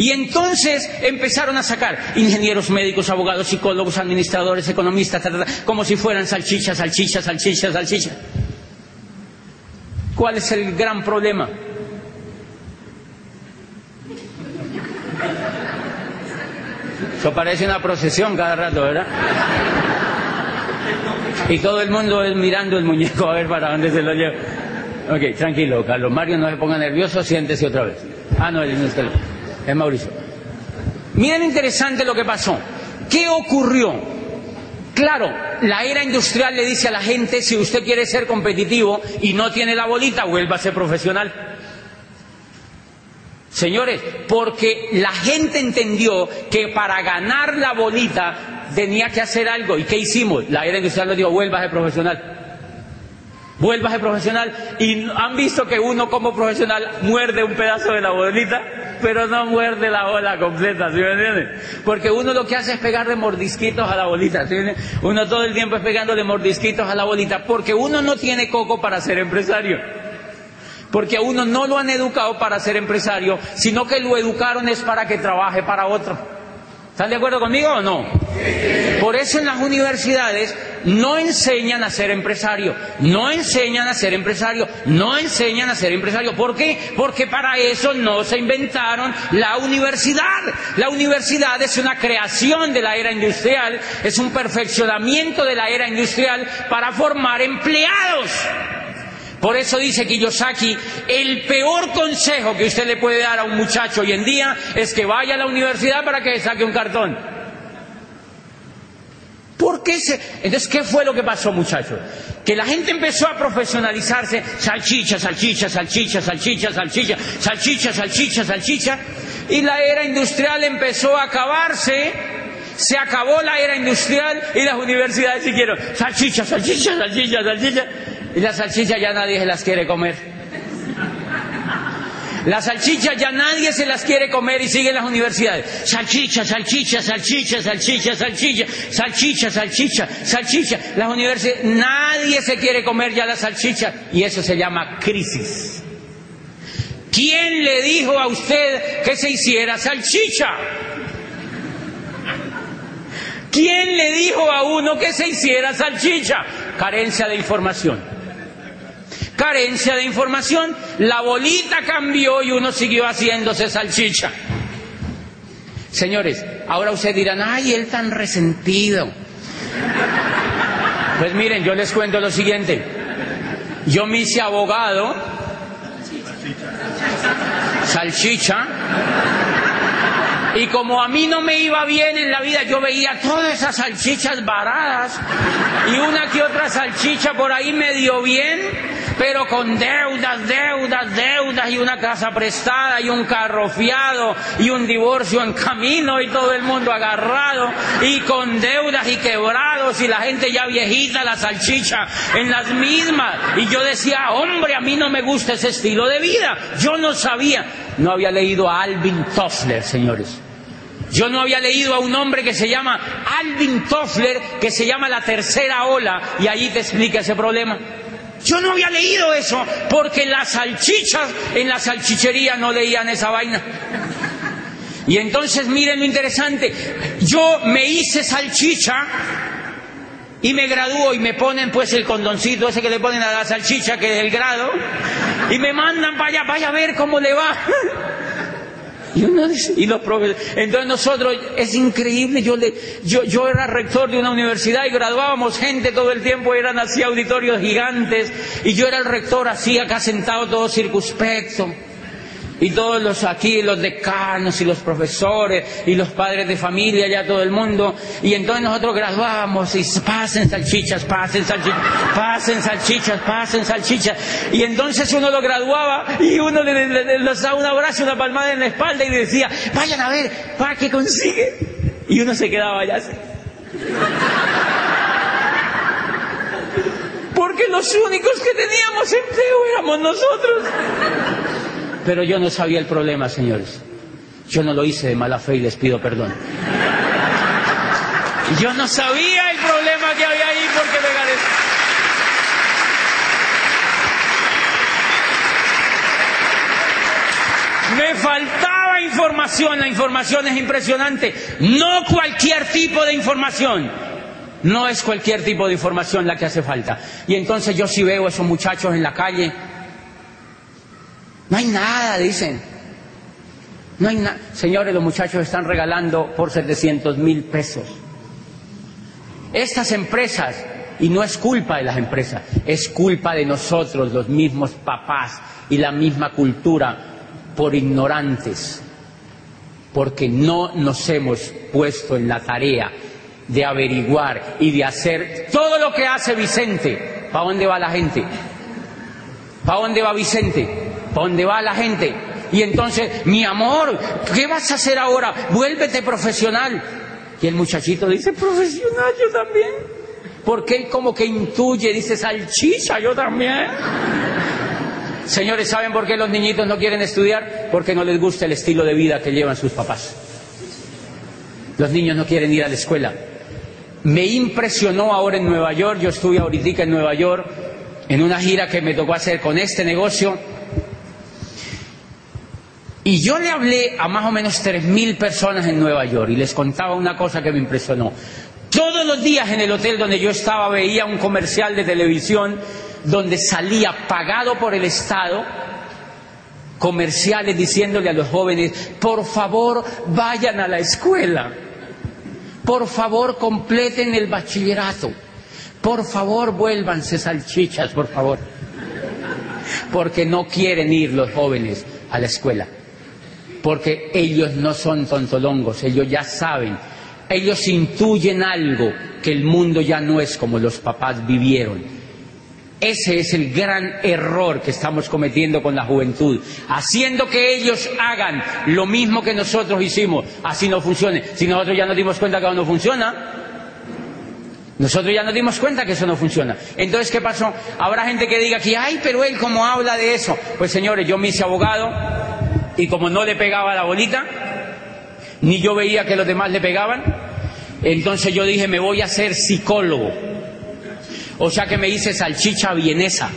Y entonces empezaron a sacar ingenieros médicos, abogados, psicólogos, administradores, economistas, como si fueran salchichas, salchichas, salchichas, salchichas. ¿Cuál es el gran problema? Eso parece una procesión cada rato, ¿verdad? Y todo el mundo es mirando el muñeco a ver para dónde se lo lleva. Ok, tranquilo, Carlos Mario, no se ponga nervioso, siéntese otra vez. Ah, no, es, es Mauricio. Miren interesante lo que pasó. ¿Qué ocurrió? Claro, la era industrial le dice a la gente, si usted quiere ser competitivo y no tiene la bolita, vuelva a ser profesional. Señores, porque la gente entendió que para ganar la bolita tenía que hacer algo. ¿Y qué hicimos? La era industrial le dijo, vuelva a ser profesional. Vuelva a ser profesional. Y han visto que uno como profesional muerde un pedazo de la bolita pero no muerde la bola completa, ¿sí me entiendes? Porque uno lo que hace es pegarle mordisquitos a la bolita, ¿sí me Uno todo el tiempo es pegándole mordisquitos a la bolita, porque uno no tiene coco para ser empresario. Porque a uno no lo han educado para ser empresario, sino que lo educaron es para que trabaje para otro. ¿Están de acuerdo conmigo o no? Por eso en las universidades no enseñan a ser empresario, no enseñan a ser empresario, no enseñan a ser empresario. ¿Por qué? Porque para eso no se inventaron la universidad. La universidad es una creación de la era industrial, es un perfeccionamiento de la era industrial para formar empleados. Por eso dice Kiyosaki, el peor consejo que usted le puede dar a un muchacho hoy en día es que vaya a la universidad para que saque un cartón. ¿Por qué se.? Entonces, ¿qué fue lo que pasó, muchachos? Que la gente empezó a profesionalizarse: salchicha, salchicha, salchicha, salchicha, salchicha, salchicha, salchicha, salchicha. Y la era industrial empezó a acabarse. Se acabó la era industrial y las universidades dijeron: salchicha, salchicha, salchicha, salchicha. Y las salchichas ya nadie se las quiere comer. Las salchichas ya nadie se las quiere comer y siguen las universidades. Salchicha, salchicha, salchicha, salchicha, salchicha, salchicha, salchicha, salchicha. Las universidades, nadie se quiere comer ya la salchicha y eso se llama crisis. ¿Quién le dijo a usted que se hiciera salchicha? ¿Quién le dijo a uno que se hiciera salchicha? Carencia de información carencia de información, la bolita cambió y uno siguió haciéndose salchicha. Señores, ahora ustedes dirán, ay, él tan resentido. Pues miren, yo les cuento lo siguiente. Yo me hice abogado, salchicha, Y como a mí no me iba bien en la vida, yo veía todas esas salchichas varadas y una que otra salchicha por ahí medio bien, pero con deudas, deudas, deudas y una casa prestada y un carro fiado y un divorcio en camino y todo el mundo agarrado y con deudas y quebrados y la gente ya viejita, la salchicha en las mismas. Y yo decía, hombre, a mí no me gusta ese estilo de vida. Yo no sabía, no había leído a Alvin Toffler, señores. Yo no había leído a un hombre que se llama Alvin Toffler, que se llama La Tercera Ola, y ahí te explica ese problema. Yo no había leído eso, porque las salchichas en la salchichería no leían esa vaina. Y entonces miren lo interesante, yo me hice salchicha y me gradúo y me ponen pues el condoncito ese que le ponen a la salchicha, que es el grado, y me mandan para allá, vaya a ver cómo le va. [LAUGHS] Y uno dice, y los profesores, entonces nosotros, es increíble, yo, le, yo, yo era rector de una universidad y graduábamos gente todo el tiempo, eran así auditorios gigantes, y yo era el rector así acá sentado todo circunspecto y todos los aquí, los decanos y los profesores y los padres de familia, ya todo el mundo, y entonces nosotros graduábamos y pasen salchichas, pasen salchichas, pasen salchichas, pasen salchichas, y entonces uno lo graduaba y uno le, le, le daba un abrazo, una palmada en la espalda y decía, vayan a ver, ¿para qué consigue? Y uno se quedaba allá así. Porque los únicos que teníamos empleo éramos nosotros. Pero yo no sabía el problema, señores. Yo no lo hice de mala fe y les pido perdón. Yo no sabía el problema que había ahí porque me. Me faltaba información, la información es impresionante. No cualquier tipo de información. No es cualquier tipo de información la que hace falta. Y entonces yo sí veo a esos muchachos en la calle. No hay nada, dicen. No hay nada. Señores, los muchachos están regalando por 700 mil pesos. Estas empresas, y no es culpa de las empresas, es culpa de nosotros, los mismos papás y la misma cultura, por ignorantes, porque no nos hemos puesto en la tarea de averiguar y de hacer todo lo que hace Vicente. ¿Para dónde va la gente? ¿Para dónde va Vicente? ¿Para dónde va la gente? Y entonces, mi amor, ¿qué vas a hacer ahora? Vuélvete profesional. Y el muchachito dice, profesional, yo también. Porque él como que intuye, dice, salchicha, yo también. Señores, ¿saben por qué los niñitos no quieren estudiar? Porque no les gusta el estilo de vida que llevan sus papás. Los niños no quieren ir a la escuela. Me impresionó ahora en Nueva York, yo estuve ahorita en Nueva York, en una gira que me tocó hacer con este negocio, y yo le hablé a más o menos tres mil personas en Nueva York y les contaba una cosa que me impresionó. Todos los días en el hotel donde yo estaba veía un comercial de televisión donde salía pagado por el Estado comerciales diciéndole a los jóvenes, por favor vayan a la escuela, por favor completen el bachillerato, por favor vuélvanse salchichas, por favor, porque no quieren ir los jóvenes a la escuela porque ellos no son tontolongos, ellos ya saben, ellos intuyen algo que el mundo ya no es como los papás vivieron. Ese es el gran error que estamos cometiendo con la juventud, haciendo que ellos hagan lo mismo que nosotros hicimos, así no funcione. Si nosotros ya nos dimos cuenta que eso no funciona, nosotros ya nos dimos cuenta que eso no funciona. Entonces, ¿qué pasó? Habrá gente que diga que, ay, pero él cómo habla de eso. Pues señores, yo me hice abogado, y como no le pegaba la bolita, ni yo veía que los demás le pegaban, entonces yo dije, me voy a hacer psicólogo. O sea que me hice salchicha vienesa.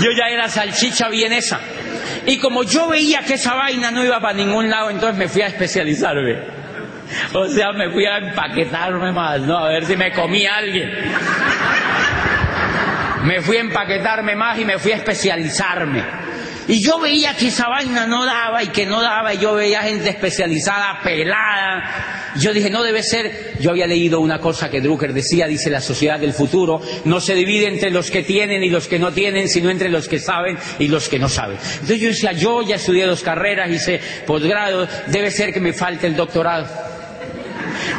Yo ya era salchicha vienesa. Y como yo veía que esa vaina no iba para ningún lado, entonces me fui a especializarme. O sea, me fui a empaquetarme más, ¿no? A ver si me comía alguien. Me fui a empaquetarme más y me fui a especializarme. Y yo veía que esa vaina no daba y que no daba, y yo veía gente especializada, pelada. Yo dije, no debe ser. Yo había leído una cosa que Drucker decía, dice la sociedad del futuro, no se divide entre los que tienen y los que no tienen, sino entre los que saben y los que no saben. Entonces yo decía, yo ya estudié dos carreras, hice posgrado, debe ser que me falte el doctorado.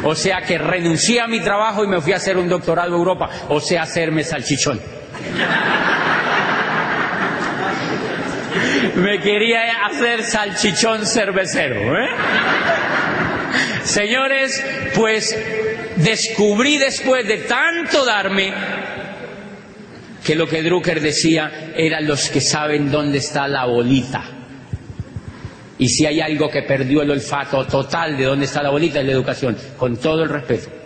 O sea que renuncié a mi trabajo y me fui a hacer un doctorado en Europa, o sea, hacerme salchichón. [LAUGHS] me quería hacer salchichón cervecero. ¿eh? Señores, pues descubrí después de tanto darme que lo que Drucker decía eran los que saben dónde está la bolita. Y si hay algo que perdió el olfato total de dónde está la bolita es la educación, con todo el respeto.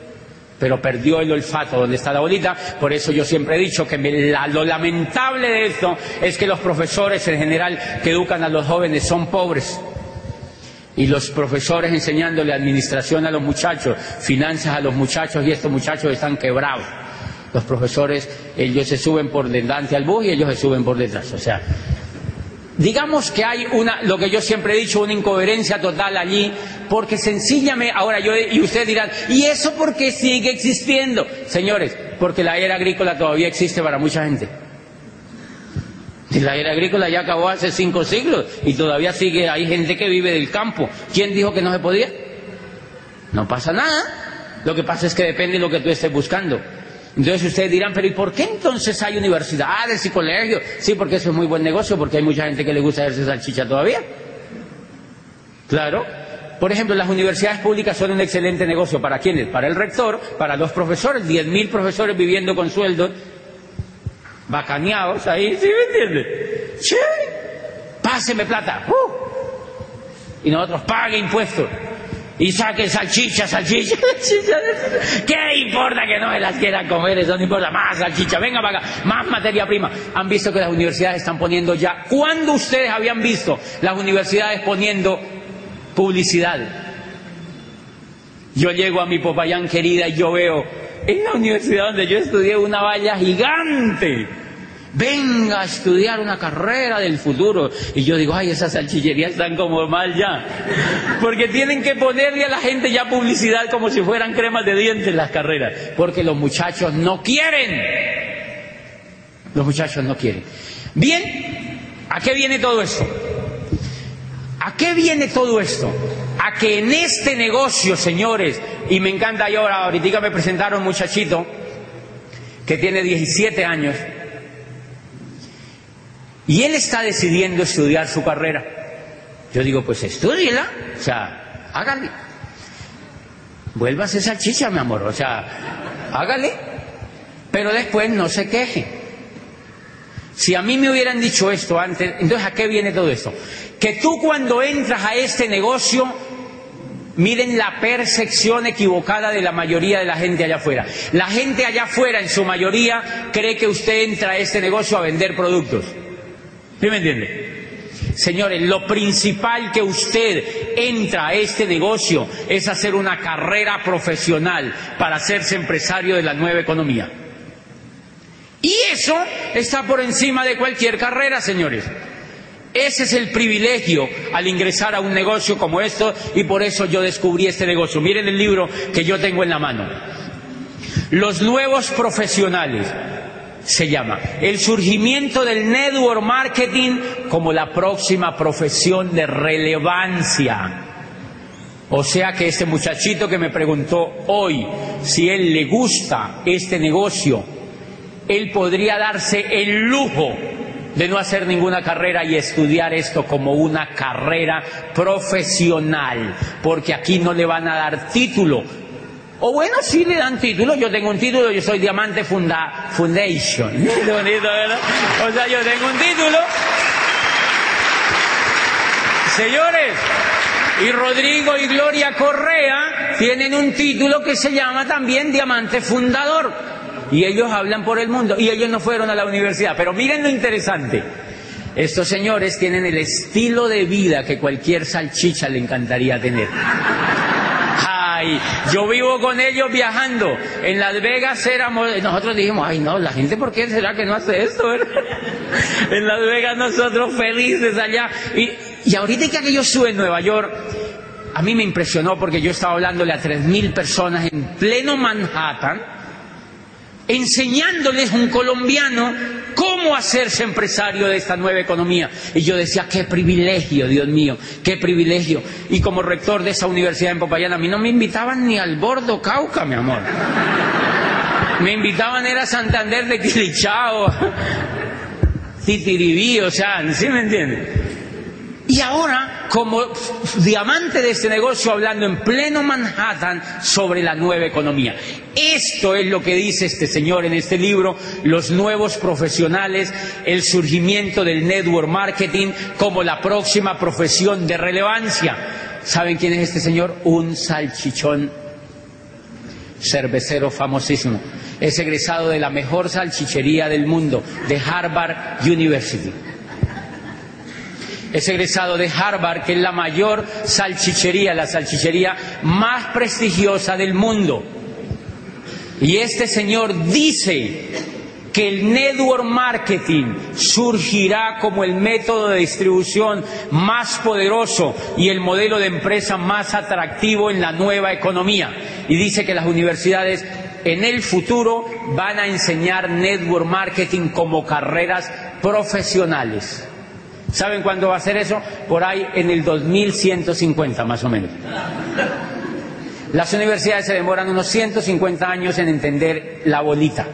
Pero perdió el olfato donde está la bolita, por eso yo siempre he dicho que lo lamentable de esto es que los profesores en general que educan a los jóvenes son pobres. Y los profesores enseñándole administración a los muchachos, finanzas a los muchachos y estos muchachos están quebrados. Los profesores, ellos se suben por delante al bus y ellos se suben por detrás. O sea, Digamos que hay una, lo que yo siempre he dicho, una incoherencia total allí, porque sencillamente, ahora yo, y ustedes dirán, ¿y eso por qué sigue existiendo? Señores, porque la era agrícola todavía existe para mucha gente. La era agrícola ya acabó hace cinco siglos y todavía sigue, hay gente que vive del campo. ¿Quién dijo que no se podía? No pasa nada. Lo que pasa es que depende de lo que tú estés buscando. Entonces ustedes dirán, pero ¿y por qué entonces hay universidades y colegios? Sí, porque eso es muy buen negocio, porque hay mucha gente que le gusta hacerse salchicha todavía. Claro. Por ejemplo, las universidades públicas son un excelente negocio. ¿Para quiénes? Para el rector, para los profesores, 10.000 profesores viviendo con sueldos bacaneados ahí, ¿sí me entiende? ¡Sí! Páseme plata. ¡Uh! Y nosotros pague impuestos y saque salchicha, [LAUGHS] salchicha, ¿Qué importa que no me las quieran comer? Eso no importa. Más salchicha, venga para acá, más materia prima. Han visto que las universidades están poniendo ya. ¿Cuándo ustedes habían visto las universidades poniendo publicidad? Yo llego a mi Popayán querida y yo veo en la universidad donde yo estudié una valla gigante venga a estudiar una carrera del futuro. Y yo digo, ay, esas salchillerías están como mal ya. Porque tienen que ponerle a la gente ya publicidad como si fueran cremas de dientes las carreras. Porque los muchachos no quieren. Los muchachos no quieren. Bien, ¿a qué viene todo esto? ¿A qué viene todo esto? A que en este negocio, señores, y me encanta yo ahora, ahorita me presentaron un muchachito que tiene 17 años, y él está decidiendo estudiar su carrera. Yo digo, pues estudiela, o sea, hágale. Vuélvase esa chicha, mi amor, o sea, hágale. Pero después no se queje. Si a mí me hubieran dicho esto antes, entonces ¿a qué viene todo esto? Que tú cuando entras a este negocio, miren la percepción equivocada de la mayoría de la gente allá afuera. La gente allá afuera, en su mayoría, cree que usted entra a este negocio a vender productos. ¿Sí me entiende? Señores, lo principal que usted entra a este negocio es hacer una carrera profesional para hacerse empresario de la nueva economía. Y eso está por encima de cualquier carrera, señores. Ese es el privilegio al ingresar a un negocio como esto y por eso yo descubrí este negocio. Miren el libro que yo tengo en la mano. Los nuevos profesionales se llama el surgimiento del network marketing como la próxima profesión de relevancia. O sea que este muchachito que me preguntó hoy si él le gusta este negocio, él podría darse el lujo de no hacer ninguna carrera y estudiar esto como una carrera profesional, porque aquí no le van a dar título, o bueno, sí le dan título. Yo tengo un título, yo soy Diamante Funda Foundation. [LAUGHS] bonito, ¿verdad? O sea, yo tengo un título. Señores, y Rodrigo y Gloria Correa tienen un título que se llama también Diamante Fundador. Y ellos hablan por el mundo. Y ellos no fueron a la universidad. Pero miren lo interesante. Estos señores tienen el estilo de vida que cualquier salchicha le encantaría tener Yo vivo con ellos viajando. En Las Vegas éramos, nosotros dijimos, ay no, la gente, ¿por qué será que no hace esto? [LAUGHS] en Las Vegas nosotros felices allá. Y, y ahorita que yo sube en Nueva York, a mí me impresionó porque yo estaba hablándole a tres mil personas en pleno Manhattan, enseñándoles un colombiano cómo hacerse empresario de esta nueva economía. Y yo decía, qué privilegio, Dios mío, qué privilegio. Y como rector de esa universidad en Popayán, a mí no me invitaban ni al Bordo Cauca, mi amor. Me invitaban era a Santander de Quilichao, [LAUGHS] Titiribí, o sea, ¿sí me entiendes? Y ahora, como diamante de este negocio, hablando en pleno Manhattan sobre la nueva economía. Esto es lo que dice este señor en este libro, los nuevos profesionales, el surgimiento del network marketing como la próxima profesión de relevancia. ¿Saben quién es este señor? Un salchichón cervecero famosísimo. Es egresado de la mejor salchichería del mundo, de Harvard University es egresado de Harvard, que es la mayor salchichería, la salchichería más prestigiosa del mundo. Y este señor dice que el network marketing surgirá como el método de distribución más poderoso y el modelo de empresa más atractivo en la nueva economía. Y dice que las universidades en el futuro van a enseñar network marketing como carreras profesionales. ¿Saben cuándo va a ser eso? Por ahí en el 2150 más o menos. Las universidades se demoran unos 150 años en entender la bolita.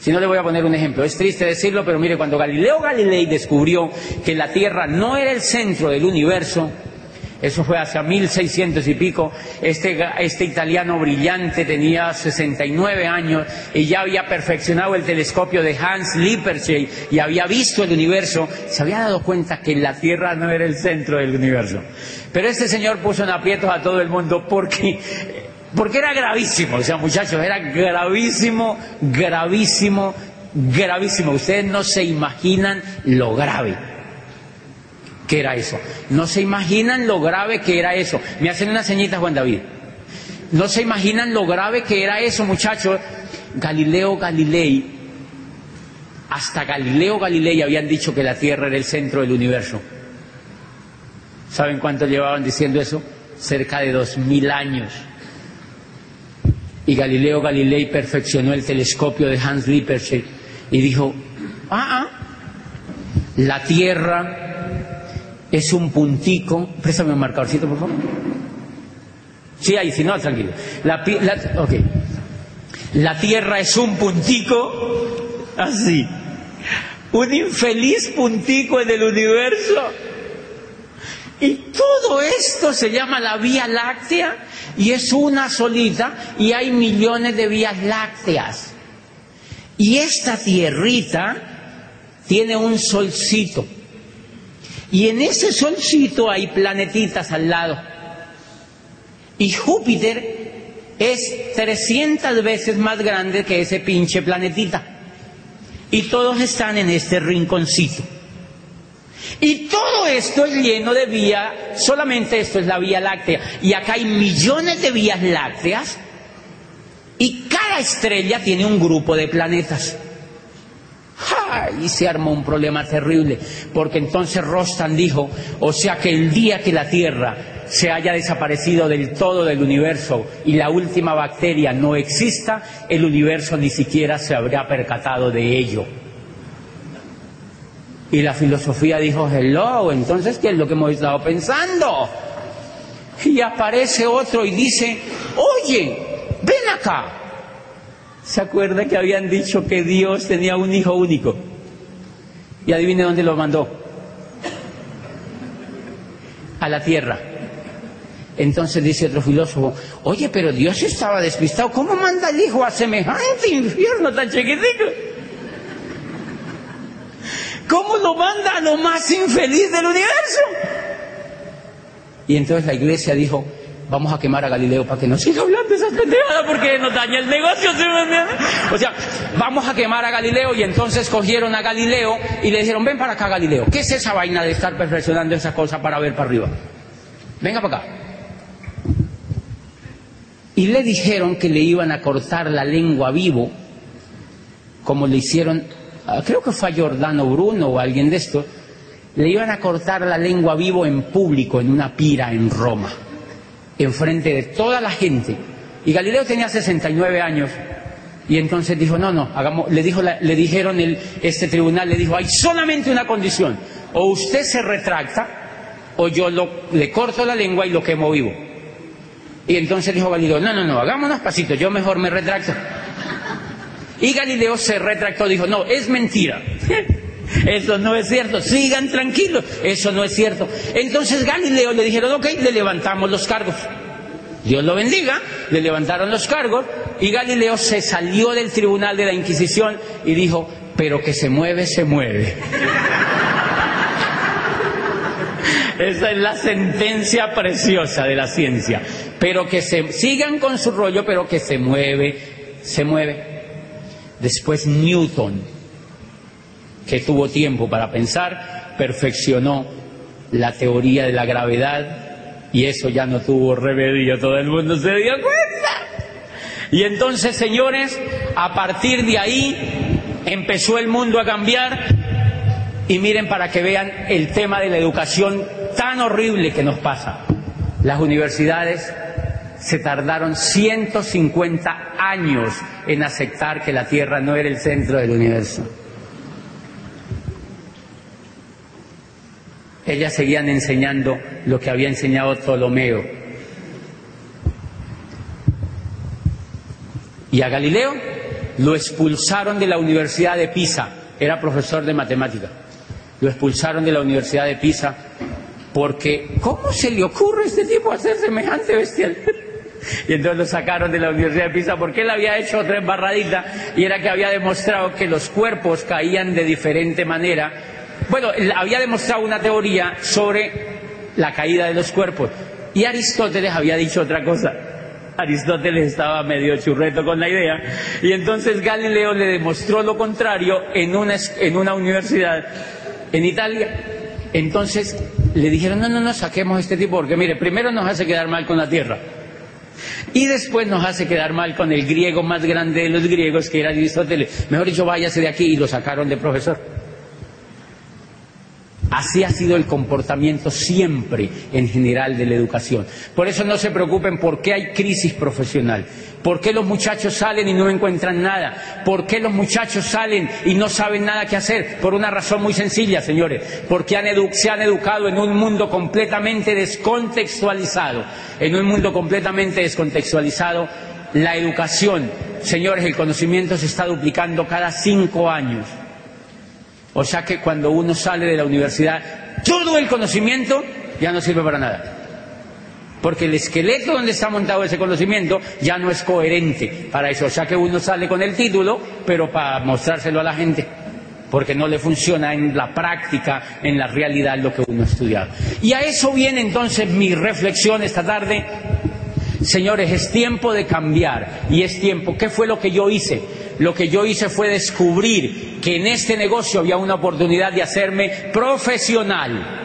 Si no le voy a poner un ejemplo, es triste decirlo, pero mire, cuando Galileo Galilei descubrió que la Tierra no era el centro del universo, eso fue hacia 1600 y pico. Este, este italiano brillante tenía 69 años y ya había perfeccionado el telescopio de Hans Lippershey y había visto el universo. Se había dado cuenta que la Tierra no era el centro del universo. Pero este señor puso en aprietos a todo el mundo porque porque era gravísimo, o sea, muchachos, era gravísimo, gravísimo, gravísimo. Ustedes no se imaginan lo grave era eso. No se imaginan lo grave que era eso. Me hacen una ceñita, Juan David. No se imaginan lo grave que era eso, muchachos. Galileo Galilei, hasta Galileo Galilei habían dicho que la Tierra era el centro del universo. ¿Saben cuánto llevaban diciendo eso? Cerca de dos mil años. Y Galileo Galilei perfeccionó el telescopio de Hans Lippershey y dijo, ah, ah la Tierra es un puntico. Préstame un marcadorcito, por favor. Sí, ahí, si no, tranquilo. La, la, la tierra es un puntico así. Un infeliz puntico en el universo. Y todo esto se llama la Vía Láctea y es una solita y hay millones de vías lácteas. Y esta tierrita tiene un solcito y en ese solcito hay planetitas al lado. Y Júpiter es 300 veces más grande que ese pinche planetita. Y todos están en este rinconcito. Y todo esto es lleno de vía, solamente esto es la Vía Láctea. Y acá hay millones de vías lácteas y cada estrella tiene un grupo de planetas. Y se armó un problema terrible, porque entonces Rostan dijo, o sea que el día que la Tierra se haya desaparecido del todo del universo y la última bacteria no exista, el universo ni siquiera se habría percatado de ello. Y la filosofía dijo, hello, entonces, ¿qué es lo que hemos estado pensando? Y aparece otro y dice, oye, ven acá, ¿Se acuerda que habían dicho que Dios tenía un hijo único? Y adivine dónde lo mandó. A la tierra. Entonces dice otro filósofo, oye, pero Dios estaba despistado, ¿cómo manda el hijo a semejante infierno tan chiquitico? ¿Cómo lo manda a lo más infeliz del universo? Y entonces la iglesia dijo, vamos a quemar a Galileo para que no siga hablando esas pendejadas porque nos daña el negocio. O sea, vamos a quemar a Galileo y entonces cogieron a Galileo y le dijeron, ven para acá Galileo, ¿qué es esa vaina de estar perfeccionando esa cosa para ver para arriba? Venga para acá. y le dijeron que le iban a cortar la lengua vivo, como le hicieron, ah, creo que fue a Giordano Bruno o alguien de estos, le iban a cortar la lengua vivo en público, en una pira en Roma, enfrente de toda la gente. Y Galileo tenía 69 años. Y entonces dijo, no, no, hagamos, le, dijo le dijeron, el, este tribunal le dijo, hay solamente una condición, o usted se retracta, o yo lo, le corto la lengua y lo quemo vivo. Y entonces dijo Galileo, no, no, no, hagámonos pasitos, yo mejor me retracto. Y Galileo se retractó, dijo, no, es mentira. [LAUGHS] Eso no es cierto, sigan tranquilos, eso no es cierto. Entonces Galileo le dijeron, ok, le levantamos los cargos. Dios lo bendiga, le levantaron los cargos y Galileo se salió del tribunal de la Inquisición y dijo, pero que se mueve, se mueve. [LAUGHS] Esa es la sentencia preciosa de la ciencia. Pero que se sigan con su rollo, pero que se mueve, se mueve. Después Newton, que tuvo tiempo para pensar, perfeccionó la teoría de la gravedad y eso ya no tuvo remedio, todo el mundo se dio cuenta. Y entonces, señores, a partir de ahí empezó el mundo a cambiar y miren para que vean el tema de la educación tan horrible que nos pasa. Las universidades se tardaron 150 años en aceptar que la Tierra no era el centro del universo. Ellas seguían enseñando lo que había enseñado Ptolomeo. Y a Galileo lo expulsaron de la Universidad de Pisa, era profesor de matemática. Lo expulsaron de la Universidad de Pisa porque, ¿cómo se le ocurre a este tipo hacer semejante bestial? [LAUGHS] Y entonces lo sacaron de la Universidad de Pisa porque él había hecho otra embarradita y era que había demostrado que los cuerpos caían de diferente manera bueno, había demostrado una teoría sobre la caída de los cuerpos. Y Aristóteles había dicho otra cosa. Aristóteles estaba medio churreto con la idea. Y entonces Galileo le demostró lo contrario en una, en una universidad en Italia. Entonces le dijeron, no, no, no, saquemos este tipo, porque mire, primero nos hace quedar mal con la tierra. Y después nos hace quedar mal con el griego más grande de los griegos, que era Aristóteles. Mejor dicho, váyase de aquí y lo sacaron de profesor. Así ha sido el comportamiento siempre en general de la educación. Por eso no se preocupen por qué hay crisis profesional, por qué los muchachos salen y no encuentran nada, por qué los muchachos salen y no saben nada qué hacer. Por una razón muy sencilla, señores, porque se han educado en un mundo completamente descontextualizado. En un mundo completamente descontextualizado, la educación, señores, el conocimiento se está duplicando cada cinco años. O sea que cuando uno sale de la universidad, todo el conocimiento ya no sirve para nada. Porque el esqueleto donde está montado ese conocimiento ya no es coherente para eso. O sea que uno sale con el título, pero para mostrárselo a la gente. Porque no le funciona en la práctica, en la realidad lo que uno ha estudiado. Y a eso viene entonces mi reflexión esta tarde. Señores, es tiempo de cambiar. Y es tiempo. ¿Qué fue lo que yo hice? Lo que yo hice fue descubrir que en este negocio había una oportunidad de hacerme profesional.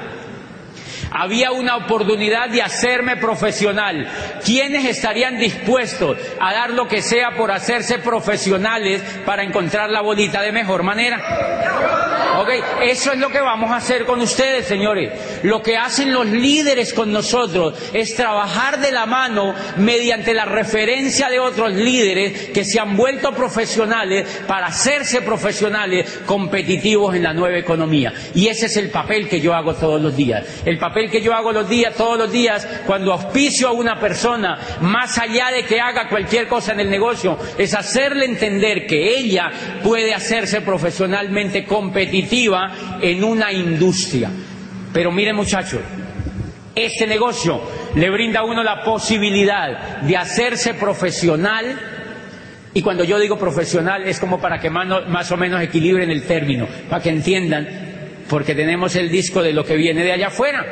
Había una oportunidad de hacerme profesional. ¿Quiénes estarían dispuestos a dar lo que sea por hacerse profesionales para encontrar la bolita de mejor manera? ¿Ok? Eso es lo que vamos a hacer con ustedes, señores. Lo que hacen los líderes con nosotros es trabajar de la mano mediante la referencia de otros líderes que se han vuelto profesionales para hacerse profesionales competitivos en la nueva economía. Y ese es el papel que yo hago todos los días. El papel que yo hago los días, todos los días, cuando auspicio a una persona, más allá de que haga cualquier cosa en el negocio, es hacerle entender que ella puede hacerse profesionalmente competitiva en una industria. Pero miren muchachos, este negocio le brinda a uno la posibilidad de hacerse profesional y cuando yo digo profesional es como para que más, o menos equilibren el término, para que entiendan, porque tenemos el disco de lo que viene de allá afuera,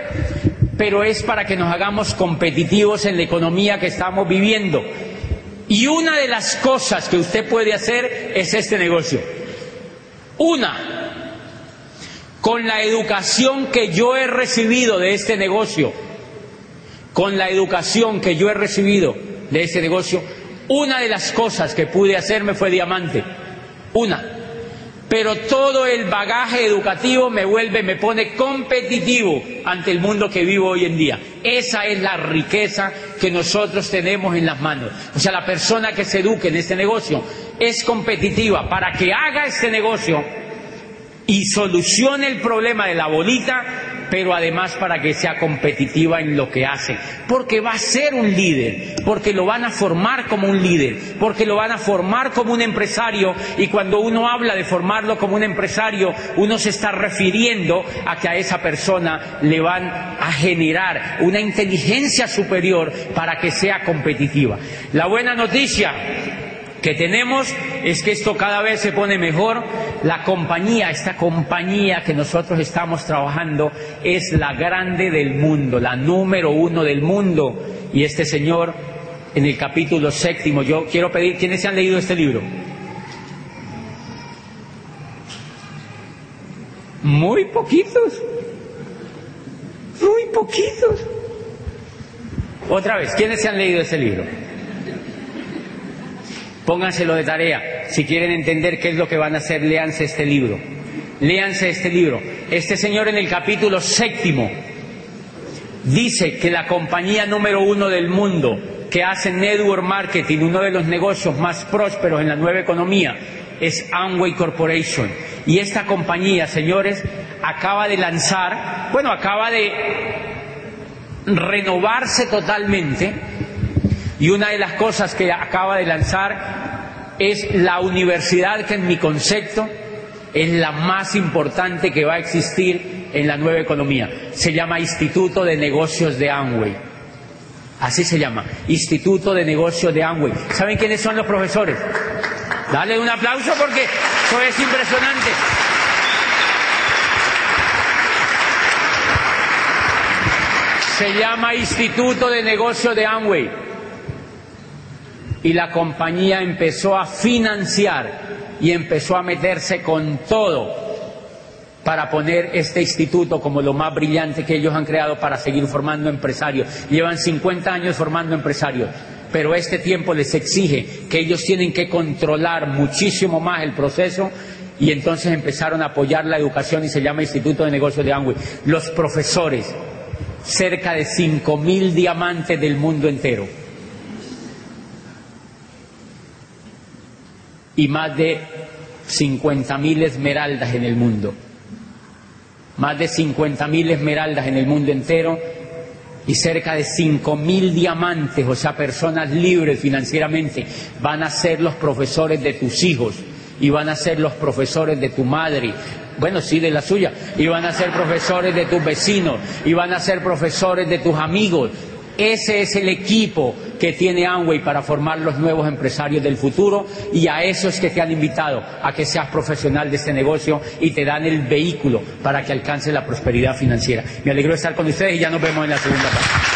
pero es para que nos hagamos competitivos en la economía que estamos viviendo. Y una de las cosas que usted puede hacer es este negocio. Una, con la educación que yo he recibido de este negocio, con la educación que yo he recibido de ese negocio, una de las cosas que pude hacerme fue diamante. Una. Pero todo el bagaje educativo me vuelve, me pone competitivo ante el mundo que vivo hoy en día. Esa es la riqueza que nosotros tenemos en las manos. O sea, la persona que se eduque en este negocio es competitiva para que haga este negocio y solucione el problema de la bolita, pero además para que sea competitiva en lo que hace, porque va a ser un líder, porque lo van a formar como un líder, porque lo van a formar como un empresario y cuando uno habla de formarlo como un empresario, uno se está refiriendo a que a esa persona le van a generar una inteligencia superior para que sea competitiva. La buena noticia que tenemos es que esto cada vez se pone mejor. La compañía, esta compañía que nosotros estamos trabajando es la grande del mundo, la número uno del mundo. Y este señor, en el capítulo séptimo, yo quiero pedir, ¿quiénes se han leído este libro? Muy poquitos. Muy poquitos. Otra vez, ¿quiénes se han leído este libro? Pónganselo de tarea. Si quieren entender qué es lo que van a hacer, léanse este libro. Léanse este libro. Este señor en el capítulo séptimo dice que la compañía número uno del mundo que hace network marketing, uno de los negocios más prósperos en la nueva economía, es Amway Corporation. Y esta compañía, señores, acaba de lanzar, bueno, acaba de renovarse totalmente y una de las cosas que acaba de lanzar es la universidad que en mi concepto es la más importante que va a existir en la nueva economía. Se llama Instituto de Negocios de Amway. Así se llama, Instituto de Negocios de Amway. ¿Saben quiénes son los profesores? Dale un aplauso porque eso es impresionante. Se llama Instituto de Negocios de Amway y la compañía empezó a financiar y empezó a meterse con todo para poner este instituto como lo más brillante que ellos han creado para seguir formando empresarios. Llevan 50 años formando empresarios, pero este tiempo les exige que ellos tienen que controlar muchísimo más el proceso y entonces empezaron a apoyar la educación y se llama Instituto de Negocios de Angüe. Los profesores, cerca de 5.000 diamantes del mundo entero y más de 50.000 esmeraldas en el mundo. Más de 50.000 esmeraldas en el mundo entero y cerca de 5.000 diamantes, o sea, personas libres financieramente, van a ser los profesores de tus hijos y van a ser los profesores de tu madre, bueno, sí, de la suya, y van a ser profesores de tus vecinos, y van a ser profesores de tus amigos, ese es el equipo que tiene Amway para formar los nuevos empresarios del futuro y a esos que te han invitado a que seas profesional de este negocio y te dan el vehículo para que alcances la prosperidad financiera. Me alegro de estar con ustedes y ya nos vemos en la segunda parte.